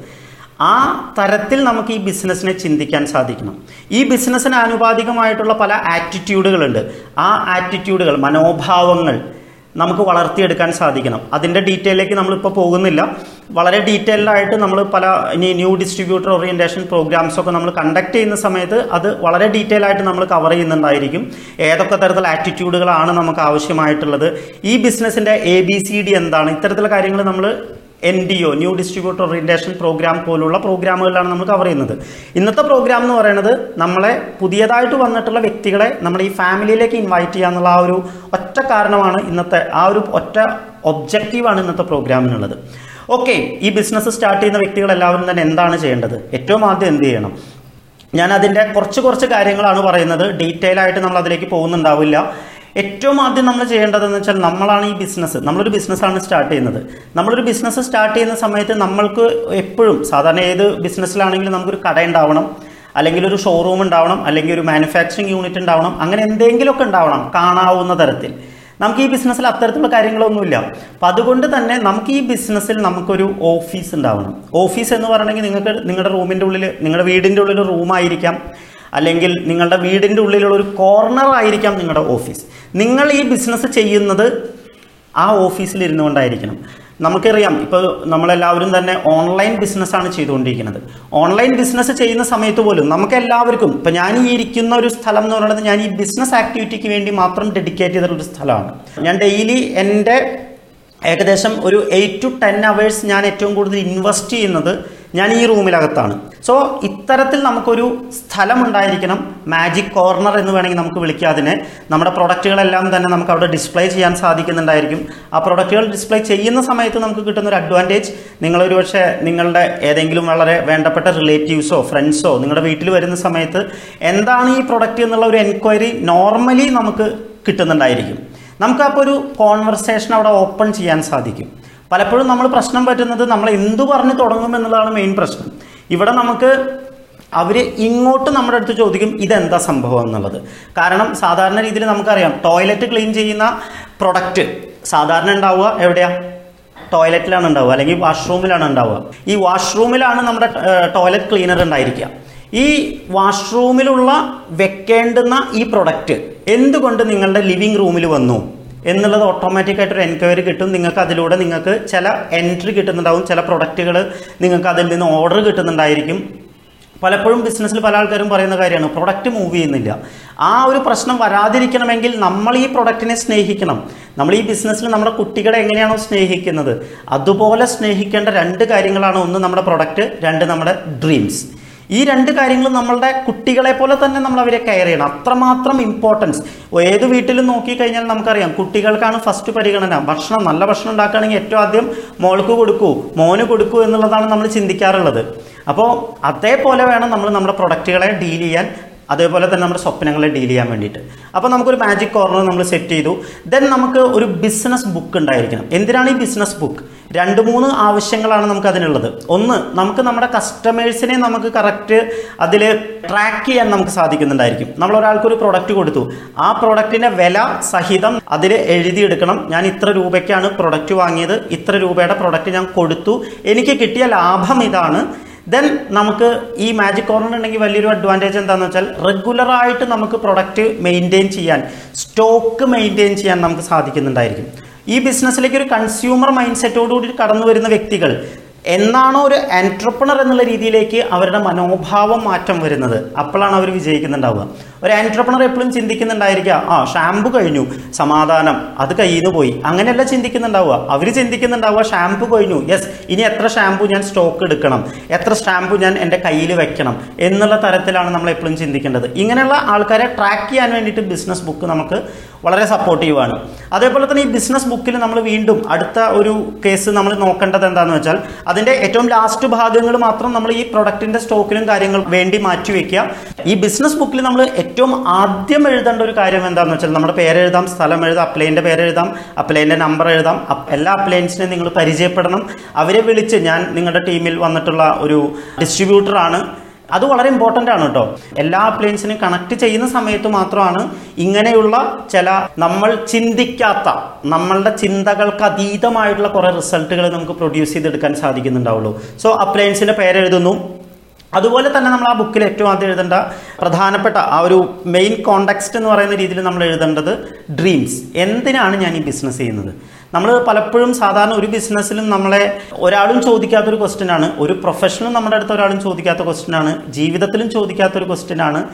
ആ തരത്തിൽ നമുക്ക് ഈ ബിസിനസ്സിനെ ചിന്തിക്കാൻ സാധിക്കണം. ഈ ബിസിനസ്സിന് ആനുപാതികമായിട്ടുള്ള പല ആറ്റിറ്റ്യൂഡുകളുണ്ട്. ആ ആറ്റിറ്റ്യൂഡുകൾ മനോഭാവങ്ങൾ നമുക്ക് വളർത്തിയെടുക്കാൻ സാധിക്കണം. അതിന്റെ ഡീറ്റെയിലേക്ക് നമ്മളിപ്പോൾ പോകുന്നില്ല. വളരെ ഡീറ്റെയിൽഡ് ആയിട്ട് നമ്മൾ പല ഇനി ന്യൂ ഡിസ്ട്രിബ്യൂട്ടർ ഓറിയന്റേഷൻ പ്രോഗ്രാംസ് ഒക്കെ നമ്മൾ കണ്ടക്ട് ചെയ്യുന്ന സമയത്ത് അത് വളരെ ഡീറ്റെയിൽ ആയിട്ട് നമ്മൾ കവർ ചെയ്യുന്നുണ്ടായിരിക്കും. ഏതൊക്കെ തരത്തിലുള്ള ആറ്റിറ്റ്യൂഡുകളാണ് നമുക്ക് ആവശ്യമായിട്ടുള്ളത്? ഈ ബിസിനസ്സിന്റെ എ ബി സി ഡി എന്താണ്? ഇത്തരത്തിലുള്ള കാര്യങ്ങൾ നമ്മൾ N D O new distributor orientation program പോലുള്ള പ്രോഗ്രാമുകളിലാണ് നമ്മൾ കവർ ചെയ്യുന്നത്. ഇന്നത്തെ പ്രോഗ്രാം എന്ന് പറയുന്നത് നമ്മളെ പുതിയതായിട്ട് വന്നിട്ടുള്ള വ്യക്തികളെ നമ്മുടെ ഈ ഫാമിലിയിലേക്ക് ഇൻവൈറ്റ് ചെയ്യുക എന്നുള്ള ആ ഒരു ഒറ്റ കാരണമാണ് ഇന്നത്തെ ആ ഒരു ഒറ്റ ഒബ്ജക്റ്റീവാണ് ഇന്നത്തെ പ്രോഗ്രാമിനുള്ളത് ഓക്കെ ഈ ബിസിനസ് സ്റ്റാർട്ട് ചെയ്യുന്ന വ്യക്തികൾ എല്ലാവരും തന്നെ എന്താണ് ചെയ്യേണ്ടത്? ഏറ്റവും ആദ്യം എന്ത് ചെയ്യണം? ഞാൻ അതിന്റെ കുറച്ച് കുറച്ച് കാര്യങ്ങളാണ് പറയുന്നത്. ഡീറ്റെയിൽ ആയിട്ട് നമ്മൾ അതിലേക്ക് പോകുന്നുണ്ടാവില്ല. ഏറ്റവും ആദ്യം നമ്മൾ ചെയ്യേണ്ടതെന്ന് വെച്ചാൽ നമ്മളാണ് ഈ ബിസിനസ് നമ്മളൊരു ബിസിനസ്സാണ് സ്റ്റാർട്ട് ചെയ്യുന്നത്. നമ്മളൊരു ബിസിനസ് സ്റ്റാർട്ട് ചെയ്യുന്ന സമയത്ത് നമ്മൾക്ക് എപ്പോഴും സാധാരണ ഏത് ബിസിനസ്സിലാണെങ്കിലും നമുക്കൊരു കട ഉണ്ടാവണം അല്ലെങ്കിൽ ഒരു ഷോറൂം ഉണ്ടാവണം അല്ലെങ്കിൽ ഒരു മാനുഫാക്ചറിങ് യൂണിറ്റ് ഉണ്ടാവണം അങ്ങനെ എന്തെങ്കിലുമൊക്കെ ഉണ്ടാവണം. കാണാവുന്ന തരത്തിൽ. നമുക്ക് ഈ ബിസിനസ്സിൽ അത്തരത്തിലുള്ള കാര്യങ്ങളൊന്നുമില്ല. അപ്പം അതുകൊണ്ട് തന്നെ നമുക്ക് ഈ ബിസിനസ്സിൽ നമുക്കൊരു ഓഫീസ് ഉണ്ടാവണം. ഓഫീസ് എന്ന് പറയണമെങ്കിൽ നിങ്ങൾക്ക് നിങ്ങളുടെ റൂമിന്റെ ഉള്ളിൽ നിങ്ങളുടെ വീടിന്റെ ഉള്ളിൽ റൂമായിരിക്കാം അല്ലെങ്കിൽ നിങ്ങളുടെ വീടിന്റെ ഉള്ളിലുള്ള ഒരു കോർണർ ആയിരിക്കാം നിങ്ങളുടെ ഓഫീസ് നിങ്ങൾ ഈ ബിസിനസ് ചെയ്യുന്നത് ആ ഓഫീസിൽ ഇരുന്നു കൊണ്ടായിരിക്കണം നമുക്കറിയാം ഇപ്പോൾ നമ്മളെല്ലാവരും തന്നെ ഓൺലൈൻ ബിസിനസ്സാണ് ചെയ്തുകൊണ്ടിരിക്കുന്നത്. ഓൺലൈൻ ബിസിനസ് ചെയ്യുന്ന സമയത്ത് പോലും നമുക്ക് എല്ലാവർക്കും ഇപ്പം ഞാൻ ഈ ഇരിക്കുന്ന ഒരു സ്ഥലം എന്ന് പറയുന്നത് ഞാൻ ഈ ബിസിനസ് ആക്ടിവിറ്റിക്ക് വേണ്ടി മാത്രം ഡെഡിക്കേറ്റ് ചെയ്തിട്ടുള്ള സ്ഥലമാണ്. ഞാൻ ഡെയിലി എന്റെ ഏകദേശം ഒരു എയ്റ്റ് ടു ടെൻ അവേഴ്സ് ഞാൻ ഏറ്റവും കൂടുതൽ ഇൻവെസ്റ്റ് ചെയ്യുന്നത് ഞാൻ ഈ റൂമിലകത്താണ്. സോ ഇത്തരത്തിൽ നമുക്കൊരു സ്ഥലം ഉണ്ടായിരിക്കണം മാജിക് കോർണർ എന്ന് വേണമെങ്കിൽ നമുക്ക് വിളിക്കാം അതിനെ. നമ്മുടെ പ്രൊഡക്റ്റുകളെല്ലാം തന്നെ നമുക്ക് അവിടെ ഡിസ്പ്ലേ ചെയ്യാൻ സാധിക്കുന്നുണ്ടായിരിക്കും. ആ പ്രൊഡക്റ്റുകൾ ഡിസ്പ്ലേ ചെയ്യുന്ന സമയത്ത് നമുക്ക് കിട്ടുന്ന ഒരു അഡ്വാന്റേജ് നിങ്ങളൊരു പക്ഷേ നിങ്ങളുടെ ഏതെങ്കിലും വളരെ വേണ്ടപ്പെട്ട റിലേറ്റീവ്സോ ഫ്രണ്ട്സോ നിങ്ങളുടെ വീട്ടിൽ വരുന്ന സമയത്ത് എന്താണ് ഈ പ്രൊഡക്റ്റ് എന്നുള്ള ഒരു എൻക്വയറി നോർമലി നമുക്ക് കിട്ടുന്നുണ്ടായിരിക്കും. നമുക്കപ്പോൾ ഒരു കോൺവെർസേഷൻ അവിടെ ഓപ്പൺ ചെയ്യാൻ സാധിക്കും. പലപ്പോഴും നമ്മൾ പ്രശ്നം പറ്റുന്നത് നമ്മൾ എന്തു പറഞ്ഞ് തുടങ്ങും എന്നുള്ളതാണ് മെയിൻ പ്രശ്നം. ഇവിടെ നമുക്ക് അവർ ഇങ്ങോട്ട് നമ്മുടെ അടുത്ത് ചോദിക്കും ഇതെന്താ സംഭവം? എന്നുള്ളത്. കാരണം സാധാരണ രീതിയിൽ നമുക്കറിയാം ടോയ്ലറ്റ് ക്ലീൻ ചെയ്യുന്ന പ്രൊഡക്റ്റ് സാധാരണ ഉണ്ടാവുക എവിടെയാ? ടോയ്ലറ്റിലാണ് ഉണ്ടാവുക അല്ലെങ്കിൽ വാഷ്റൂമിലാണ് ഉണ്ടാവുക. ഈ വാഷ്റൂമിലാണ് നമ്മുടെ ടോയ്ലറ്റ് ക്ലീനർ ഉണ്ടായിരിക്കുക. ഈ വാഷ്റൂമിലുള്ള വെക്കേണ്ടുന്ന ഈ പ്രൊഡക്റ്റ് എന്തുകൊണ്ട് നിങ്ങളുടെ ലിവിങ് റൂമിൽ വന്നു? എന്നുള്ളത് ഓട്ടോമാറ്റിക് ആയിട്ട് ഒരു എൻക്വയറി കിട്ടും. നിങ്ങൾക്ക് അതിലൂടെ നിങ്ങൾക്ക് ചില എൻട്രി കിട്ടുന്നുണ്ടാവും. ചില പ്രൊഡക്റ്റുകൾ നിങ്ങൾക്ക് അതിൽ നിന്ന് ഓർഡർ കിട്ടുന്നുണ്ടായിരിക്കും. പലപ്പോഴും ബിസിനസ്സിൽ പല ആൾക്കാരും പറയുന്ന കാര്യമാണ് പ്രൊഡക്റ്റ് മൂവ് ചെയ്യുന്നില്ല. ആ ഒരു പ്രശ്നം വരാതിരിക്കണമെങ്കിൽ നമ്മൾ ഈ പ്രൊഡക്റ്റിനെ സ്നേഹിക്കണം. നമ്മൾ ഈ ബിസിനസ്സിൽ നമ്മുടെ കുട്ടികളെ എങ്ങനെയാണോ സ്നേഹിക്കുന്നത്? അതുപോലെ സ്നേഹിക്കേണ്ട രണ്ട് കാര്യങ്ങളാണ് ഒന്ന് നമ്മുടെ പ്രൊഡക്റ്റ് രണ്ട് നമ്മുടെ ഡ്രീംസ് ഈ രണ്ട് കാര്യങ്ങളും നമ്മളുടെ കുട്ടികളെ പോലെ തന്നെ നമ്മൾ അവരെ കെയർ ചെയ്യണം. അത്രമാത്രം ഇമ്പോർട്ടൻസ് ഏത് വീട്ടിലും നോക്കിക്കഴിഞ്ഞാൽ നമുക്കറിയാം കുട്ടികൾക്കാണ് ഫസ്റ്റ് പരിഗണന. ഭക്ഷണം നല്ല ഭക്ഷണം ഉണ്ടാക്കുകയാണെങ്കിൽ ഏറ്റവും ആദ്യം മോൾക്ക് കൊടുക്കൂ മോന് കൊടുക്കൂ എന്നുള്ളതാണ് നമ്മൾ ചിന്തിക്കാറുള്ളത്. അപ്പോൾ അതേപോലെ വേണം നമ്മൾ നമ്മുടെ പ്രൊഡക്റ്റുകളെ ഡീൽ ചെയ്യാൻ. അതേപോലെ തന്നെ നമ്മുടെ സ്വപ്നങ്ങളെ ഡീൽ ചെയ്യാൻ വേണ്ടിയിട്ട്. അപ്പോൾ നമുക്കൊരു മാജിക് കോർണർ നമ്മൾ സെറ്റ് ചെയ്തു. ദെൻ നമുക്ക് ഒരു ബിസിനസ് ബുക്ക് ഉണ്ടായിരിക്കണം. എന്തിനാണ് ഈ ബിസിനസ് ബുക്ക് രണ്ട് മൂന്ന് ആവശ്യങ്ങളാണ് നമുക്ക് അതിനുള്ളത്. ഒന്ന് നമുക്ക് നമ്മുടെ കസ്റ്റമേഴ്സിനെ നമുക്ക് കറക്റ്റ് അതിൽ ട്രാക്ക് ചെയ്യാൻ നമുക്ക് സാധിക്കുന്നുണ്ടായിരിക്കും. നമ്മൾ ഒരാൾക്ക് ഒരു പ്രൊഡക്റ്റ് കൊടുത്തു. ആ പ്രൊഡക്റ്റിന്റെ വില സഹിതം അതിൽ എഴുതിയെടുക്കണം. ഞാൻ ഇത്ര രൂപയ്ക്കാണ് പ്രൊഡക്റ്റ് വാങ്ങിയത്. ഇത്ര രൂപയുടെ പ്രൊഡക്റ്റ് ഞാൻ കൊടുത്തു. എനിക്ക് കിട്ടിയ ലാഭം ഇതാണ്. ദെൻ നമുക്ക് ഈ മാജിക് കോർണർ ഉണ്ടെങ്കിൽ വലിയൊരു അഡ്വാന്റേജ് എന്താണെന്ന് വെച്ചാൽ റെഗുലറായിട്ട് നമുക്ക് പ്രൊഡക്റ്റ് മെയിന്റെയിൻ ചെയ്യാൻ സ്റ്റോക്ക് മെയിന്റെയിൻ ചെയ്യാൻ നമുക്ക് സാധിക്കുന്നുണ്ടായിരിക്കും. ഈ ബിസിനസ്സിലേക്ക് ഒരു കൺസ്യൂമർ മൈൻഡ് സെറ്റോടുകൂടി കടന്നു വരുന്ന വ്യക്തികൾ എന്നാണോ ഒരു എന്റർപ്രണർ എന്നുള്ള രീതിയിലേക്ക് അവരുടെ മനോഭാവം മാറ്റം വരുന്നത്. അപ്പോഴാണ് അവർ വിജയിക്കുന്നുണ്ടാവുക. ഒരു എന്റർപ്രണർ എപ്പോഴും ചിന്തിക്കുന്നുണ്ടായിരിക്കുക ആ ഷാമ്പു കഴിഞ്ഞു സമാധാനം അത് കയ്യിൽ നിന്ന് പോയി. അങ്ങനെയല്ല ചിന്തിക്കുന്നുണ്ടാവുക. അവർ ചിന്തിക്കുന്നുണ്ടാവുക ഷാമ്പു കഴിഞ്ഞു യെസ് ഇനി എത്ര ഷാമ്പു ഞാൻ സ്റ്റോക്ക് എടുക്കണം എത്ര ഷാമ്പു ഞാൻ എന്റെ കയ്യിൽ വെക്കണം എന്നുള്ള തരത്തിലാണ് നമ്മൾ എപ്പോഴും ചിന്തിക്കേണ്ടത്. ഇങ്ങനെയുള്ള ആൾക്കാരെ ട്രാക്ക് ചെയ്യാൻ വേണ്ടിയിട്ട് ബിസിനസ് ബുക്ക് നമുക്ക് വളരെ സപ്പോർട്ടീവാണ് അതേപോലെ തന്നെ ഈ ബിസിനസ് ബുക്കിൽ നമ്മൾ വീണ്ടും അടുത്ത ഒരു കേസ് നമ്മൾ നോക്കേണ്ടത് എന്താണെന്ന് വെച്ചാൽ അതിന്റെ ഏറ്റവും ലാസ്റ്റ് ഭാഗങ്ങൾ മാത്രം നമ്മൾ ഈ പ്രൊഡക്റ്റിന്റെ സ്റ്റോക്കിനും കാര്യങ്ങൾ വേണ്ടി മാറ്റി വെക്കുക. ഈ ബിസിനസ് ബുക്കിൽ നമ്മൾ ഏറ്റവും ആദ്യം എഴുതേണ്ട ഒരു കാര്യം എന്താണെന്ന് വെച്ചാൽ നമ്മുടെ പേരെഴുതാം സ്ഥലം എഴുതാം അപ്ലൈന്റെ പേരെഴുതാം അപ്ലൈന്റെ നമ്പർ എഴുതാം എല്ലാ അപ്ലയൻസിനെയും നിങ്ങൾ പരിചയപ്പെടണം. അവരെ വിളിച്ച് ഞാൻ നിങ്ങളുടെ ടീമിൽ വന്നിട്ടുള്ള ഒരു ഡിസ്ട്രിബ്യൂട്ടറാണ് അത് വളരെ ഇമ്പോർട്ടന്റ് ആണ് കേട്ടോ എല്ലാ അപ്ലയൻസിനും കണക്ട് ചെയ്യുന്ന സമയത്ത് മാത്രമാണ് ഇങ്ങനെയുള്ള ചില നമ്മൾ ചിന്തിക്കാത്ത നമ്മളുടെ ചിന്തകൾക്ക് അതീതമായിട്ടുള്ള കുറേ റിസൾട്ടുകൾ നമുക്ക് പ്രൊഡ്യൂസ് ചെയ്തെടുക്കാൻ സാധിക്കുന്നുണ്ടാവുള്ളൂ. സോ അപ്ലയൻസിന്റെ പേരെഴുതുന്നു അതുപോലെ തന്നെ നമ്മൾ ആ ബുക്കിൽ ഏറ്റവും ആദ്യം എഴുതേണ്ട പ്രധാനപ്പെട്ട ആ ഒരു മെയിൻ കോണ്ടെക്സ്റ്റ് എന്ന് പറയുന്ന രീതിയിൽ നമ്മൾ എഴുതേണ്ടത് ഡ്രീംസ് എന്തിനാണ് ഞാൻ ഈ ബിസിനസ് ചെയ്യുന്നത്? നമ്മൾ പലപ്പോഴും സാധാരണ ഒരു ബിസിനസ്സിലും നമ്മളെ ഒരാളും ചോദിക്കാത്തൊരു ക്വസ്റ്റ്യൻ ആണ്. ഒരു പ്രൊഫഷനും നമ്മുടെ അടുത്ത് ഒരാളും ചോദിക്കാത്ത ക്വസ്റ്റ്യൻ ആണ്. ജീവിതത്തിലും ചോദിക്കാത്തൊരു ക്വസ്റ്റ്യൻ ആണ്.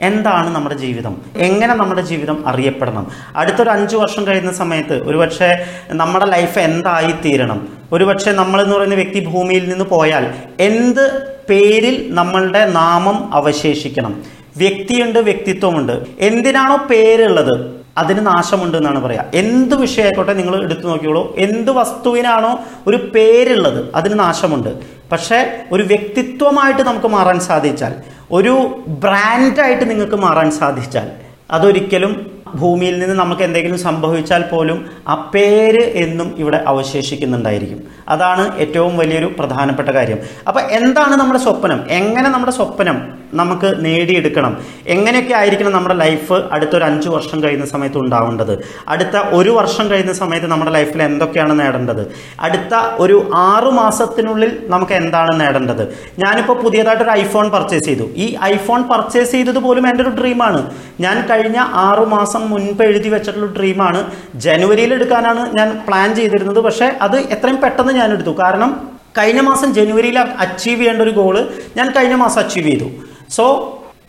എന്താണ് നമ്മുടെ ജീവിതം? എങ്ങനെ നമ്മുടെ ജീവിതം അറിയപ്പെടണം? അടുത്തൊരു അഞ്ച് വർഷം കഴിയുന്ന സമയത്ത് ഒരുപക്ഷെ നമ്മുടെ ലൈഫ് എന്തായി തീരണം ഒരുപക്ഷെ നമ്മളെന്ന് പറയുന്ന വ്യക്തി ഭൂമിയിൽ നിന്ന് പോയാൽ എന്ത് പേരിൽ നമ്മളുടെ നാമം അവശേഷിക്കണം? വ്യക്തിയുണ്ട് വ്യക്തിത്വമുണ്ട്. എന്തിനാണോ പേരുള്ളത്? അതിന് നാശമുണ്ട് എന്നാണ് പറയുക എന്ത് വിഷയമായിക്കോട്ടെ നിങ്ങൾ എടുത്തു നോക്കിയോളൂ എന്ത് വസ്തുവിനാണോ ഒരു പേരുള്ളത് അതിന് നാശമുണ്ട്. പക്ഷേ ഒരു വ്യക്തിത്വമായിട്ട് നമുക്ക് മാറാൻ സാധിച്ചാൽ ഒരു ബ്രാൻഡായിട്ട് നിങ്ങൾക്ക് മാറാൻ സാധിച്ചാൽ അതൊരിക്കലും ഭൂമിയിൽ നിന്ന് നമുക്ക് എന്തെങ്കിലും സംഭവിച്ചാൽ പോലും ആ പേര് എന്നും ഇവിടെ അവശേഷിക്കുന്നുണ്ടായിരിക്കും. അതാണ് ഏറ്റവും വലിയൊരു പ്രധാനപ്പെട്ട കാര്യം. അപ്പോൾ എന്താണ് നമ്മുടെ സ്വപ്നം? എങ്ങനെ നമ്മുടെ സ്വപ്നം നമുക്ക് നേടിയെടുക്കണം? എങ്ങനെയൊക്കെ ആയിരിക്കണം നമ്മുടെ ലൈഫ് അടുത്ത ഒരു അഞ്ച് വർഷം കഴിയുന്ന സമയത്ത് ഉണ്ടാവേണ്ടത്? അടുത്ത ഒരു വർഷം കഴിയുന്ന സമയത്ത് നമ്മുടെ ലൈഫിൽ എന്തൊക്കെയാണ് നേടേണ്ടത്? അടുത്ത ഒരു ആറു മാസത്തിനുള്ളിൽ നമുക്ക് എന്താണ് നേടേണ്ടത്? ഞാനിപ്പോൾ പുതിയതായിട്ടൊരു ഐഫോൺ പർച്ചേസ് ചെയ്തു. ഈ ഐഫോൺ പർച്ചേസ് ചെയ്തത് പോലും എന്റെ ഒരു ഡ്രീമാണ് ഞാൻ കഴിഞ്ഞ ആറു മാസം മുൻപ് എഴുതി വെച്ചിട്ടുള്ള ഡ്രീമാണ്. ജനുവരിയിൽ എടുക്കാനാണ് ഞാൻ പ്ലാൻ ചെയ്തിരുന്നത്. പക്ഷേ അത് എത്രയും പെട്ടെന്ന് ഞാൻ എടുത്തു. കാരണം കഴിഞ്ഞ മാസം ജനുവരിയിൽ അച്ചീവ് ചെയ്യേണ്ട ഒരു ഗോൾ ഞാൻ കഴിഞ്ഞ മാസം അച്ചീവ് ചെയ്തു. സോ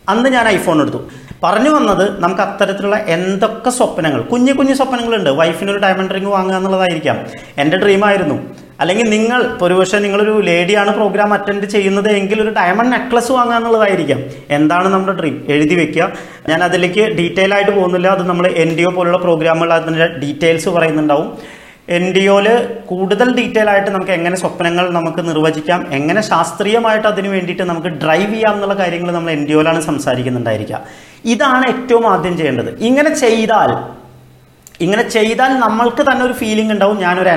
അന്ന് ഞാൻ ഐഫോൺ എടുത്തു. പറഞ്ഞു വന്നത് നമുക്ക് അത്തരത്തിലുള്ള എന്തൊക്കെ സ്വപ്നങ്ങൾ കുഞ്ഞു കുഞ്ഞു സ്വപ്നങ്ങളുണ്ട്. വൈഫിനൊരു ഡയമണ്ട് റിങ് വാങ്ങുക എന്നുള്ളതായിരിക്കാം. എന്റെ ഡ്രീമായിരുന്നു അല്ലെങ്കിൽ നിങ്ങൾ ഒരുപക്ഷെ നിങ്ങളൊരു ലേഡിയാണ് പ്രോഗ്രാം അറ്റൻഡ് ചെയ്യുന്നത് എങ്കിൽ ഒരു ഡയമണ്ട് നെക്ലസ് വാങ്ങുക എന്നുള്ളതായിരിക്കാം. എന്താണ് നമ്മുടെ ഡ്രീം എഴുതി വെക്കുക. ഞാൻ അതിലേക്ക് ഡീറ്റെയിൽ ആയിട്ട് പോകുന്നില്ല. അത് നമ്മൾ എൻ ഡി ഒ പോലുള്ള പ്രോഗ്രാമുകൾ അതിന്റെ ഡീറ്റെയിൽസ് പറയുന്നുണ്ടാവും. എൻ ഡി ഒയിൽ കൂടുതൽ ഡീറ്റെയിൽ ആയിട്ട് നമുക്ക് എങ്ങനെ സ്വപ്നങ്ങൾ നമുക്ക് നിർവചിക്കാം എങ്ങനെ ശാസ്ത്രീയമായിട്ട് അതിന് വേണ്ടിയിട്ട് നമുക്ക് ഡ്രൈവ് ചെയ്യാം എന്നുള്ള കാര്യങ്ങൾ നമ്മൾ എൻ ഡി ഒയിലാണ് സംസാരിക്കുന്നുണ്ടായിരിക്കുക. ഇതാണ് ഏറ്റവും ആദ്യം ചെയ്യേണ്ടത്. ഇങ്ങനെ ചെയ്താൽ ഇങ്ങനെ ചെയ്താൽ നമ്മൾക്ക് തന്നെ ഒരു ഫീലിംഗ് ഉണ്ടാവും. ഞാനൊരു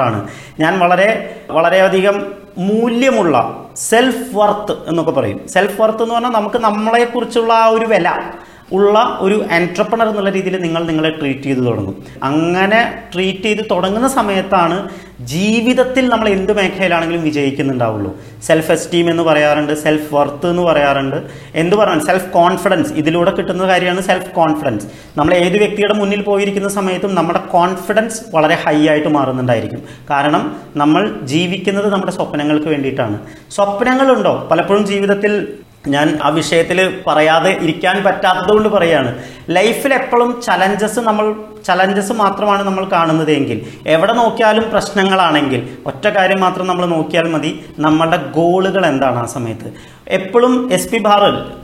ആണ്. ഞാൻ വളരെ വളരെയധികം മൂല്യമുള്ള സെൽഫ് വർത്ത് എന്നൊക്കെ പറയും. സെൽഫ് വർത്ത് എന്ന് പറഞ്ഞാൽ നമുക്ക് നമ്മളെക്കുറിച്ചുള്ള ആ ഒരു വില. ഉള്ള ഒരു എൻട്രപ്രണർ എന്നുള്ള രീതിയിൽ നിങ്ങൾ നിങ്ങളെ ട്രീറ്റ് ചെയ്ത് തുടങ്ങും. അങ്ങനെ ട്രീറ്റ് ചെയ്ത് തുടങ്ങുന്ന സമയത്താണ് ജീവിതത്തിൽ നമ്മൾ എന്ത് മേഖലയിലാണെങ്കിലും വിജയിക്കുന്നുണ്ടാവുള്ളൂ. സെൽഫ് എസ്റ്റീം എന്ന് പറയാറുണ്ട് സെൽഫ് വർത്ത് എന്ന് പറയാറുണ്ട്. എന്ത് പറയാൻ സെൽഫ് കോൺഫിഡൻസ് ഇതിലൂടെ കിട്ടുന്ന കാര്യമാണ് സെൽഫ് കോൺഫിഡൻസ് നമ്മൾ ഏത് വ്യക്തിയുടെ മുന്നിൽ പോയിരിക്കുന്ന സമയത്തും നമ്മുടെ കോൺഫിഡൻസ് വളരെ ഹൈ ആയിട്ട് മാറുന്നുണ്ടായിരിക്കും. കാരണം നമ്മൾ ജീവിക്കുന്നത് നമ്മുടെ സ്വപ്നങ്ങൾക്ക് വേണ്ടിയിട്ടാണ്. സ്വപ്നങ്ങളുണ്ടോ? പലപ്പോഴും ജീവിതത്തിൽ ഞാൻ ആ വിഷയത്തിൽ പറയാതെ ഇരിക്കാൻ പറ്റാത്തത് കൊണ്ട് ലൈഫിൽ എപ്പോഴും ചലഞ്ചസ് നമ്മൾ ചലഞ്ചസ് മാത്രമാണ് നമ്മൾ കാണുന്നത് എങ്കിൽ. എവിടെ നോക്കിയാലും പ്രശ്നങ്ങളാണെങ്കിൽ ഒറ്റ കാര്യം മാത്രം നമ്മൾ നോക്കിയാൽ മതി നമ്മളുടെ ഗോളുകൾ എന്താണ് ആ സമയത്ത്. എപ്പോഴും എസ് പി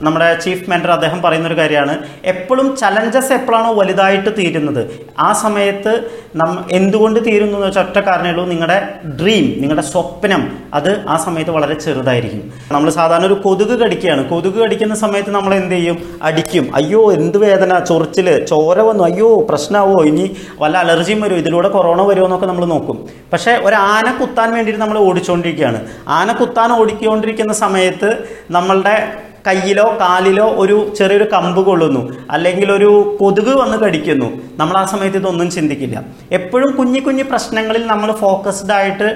നമ്മുടെ ചീഫ് മെന്റർ അദ്ദേഹം പറയുന്ന ഒരു കാര്യമാണ് എപ്പോഴും ചലഞ്ചസ് എപ്പോഴാണോ വലുതായിട്ട് തീരുന്നത് ആ സമയത്ത് നം എന്തുകൊണ്ട് തീരുന്നു എന്ന് വെച്ചാൽ ഒറ്റ കാരണമേ ഉള്ളൂ നിങ്ങളുടെ ഡ്രീം നിങ്ങളുടെ സ്വപ്നം അത് ആ സമയത്ത് വളരെ ചെറുതായിരിക്കും. നമ്മൾ സാധാരണ ഒരു കൊതുക് കടിക്കുകയാണ് കൊതുക് കടിക്കുന്ന സമയത്ത് നമ്മൾ എന്ത് ചെയ്യും? അടിക്കും. അയ്യോ എന്ത് വേദന ചൊറിച്ചിൽ ചോര വന്നു അയ്യോ പ്രശ്നമാവോ ഇനി വല്ല അലർജിയും വരുമോ ഇതിലൂടെ കൊറോണ വരുമോ എന്നൊക്കെ നമ്മൾ നോക്കും. പക്ഷേ ഒരു ആന കുത്താൻ വേണ്ടിയിട്ട് നമ്മൾ ഓടിച്ചുകൊണ്ടിരിക്കുകയാണ് ആന കുത്താൻ ഓടിക്കൊണ്ടിരിക്കുന്ന സമയത്ത് നമ്മളുടെ കയ്യിലോ കാലിലോ ഒരു ചെറിയൊരു കമ്പ് കൊള്ളുന്നു. അല്ലെങ്കിൽ ഒരു കൊതുക് വന്ന് കടിക്കുന്നു. നമ്മൾ ആ സമയത്ത് ഇതൊന്നും ചിന്തിക്കില്ല. എപ്പോഴും കുഞ്ഞു കുഞ്ഞു പ്രശ്നങ്ങളിൽ നമ്മൾ ഫോക്കസ്ഡ് ആയിട്ട്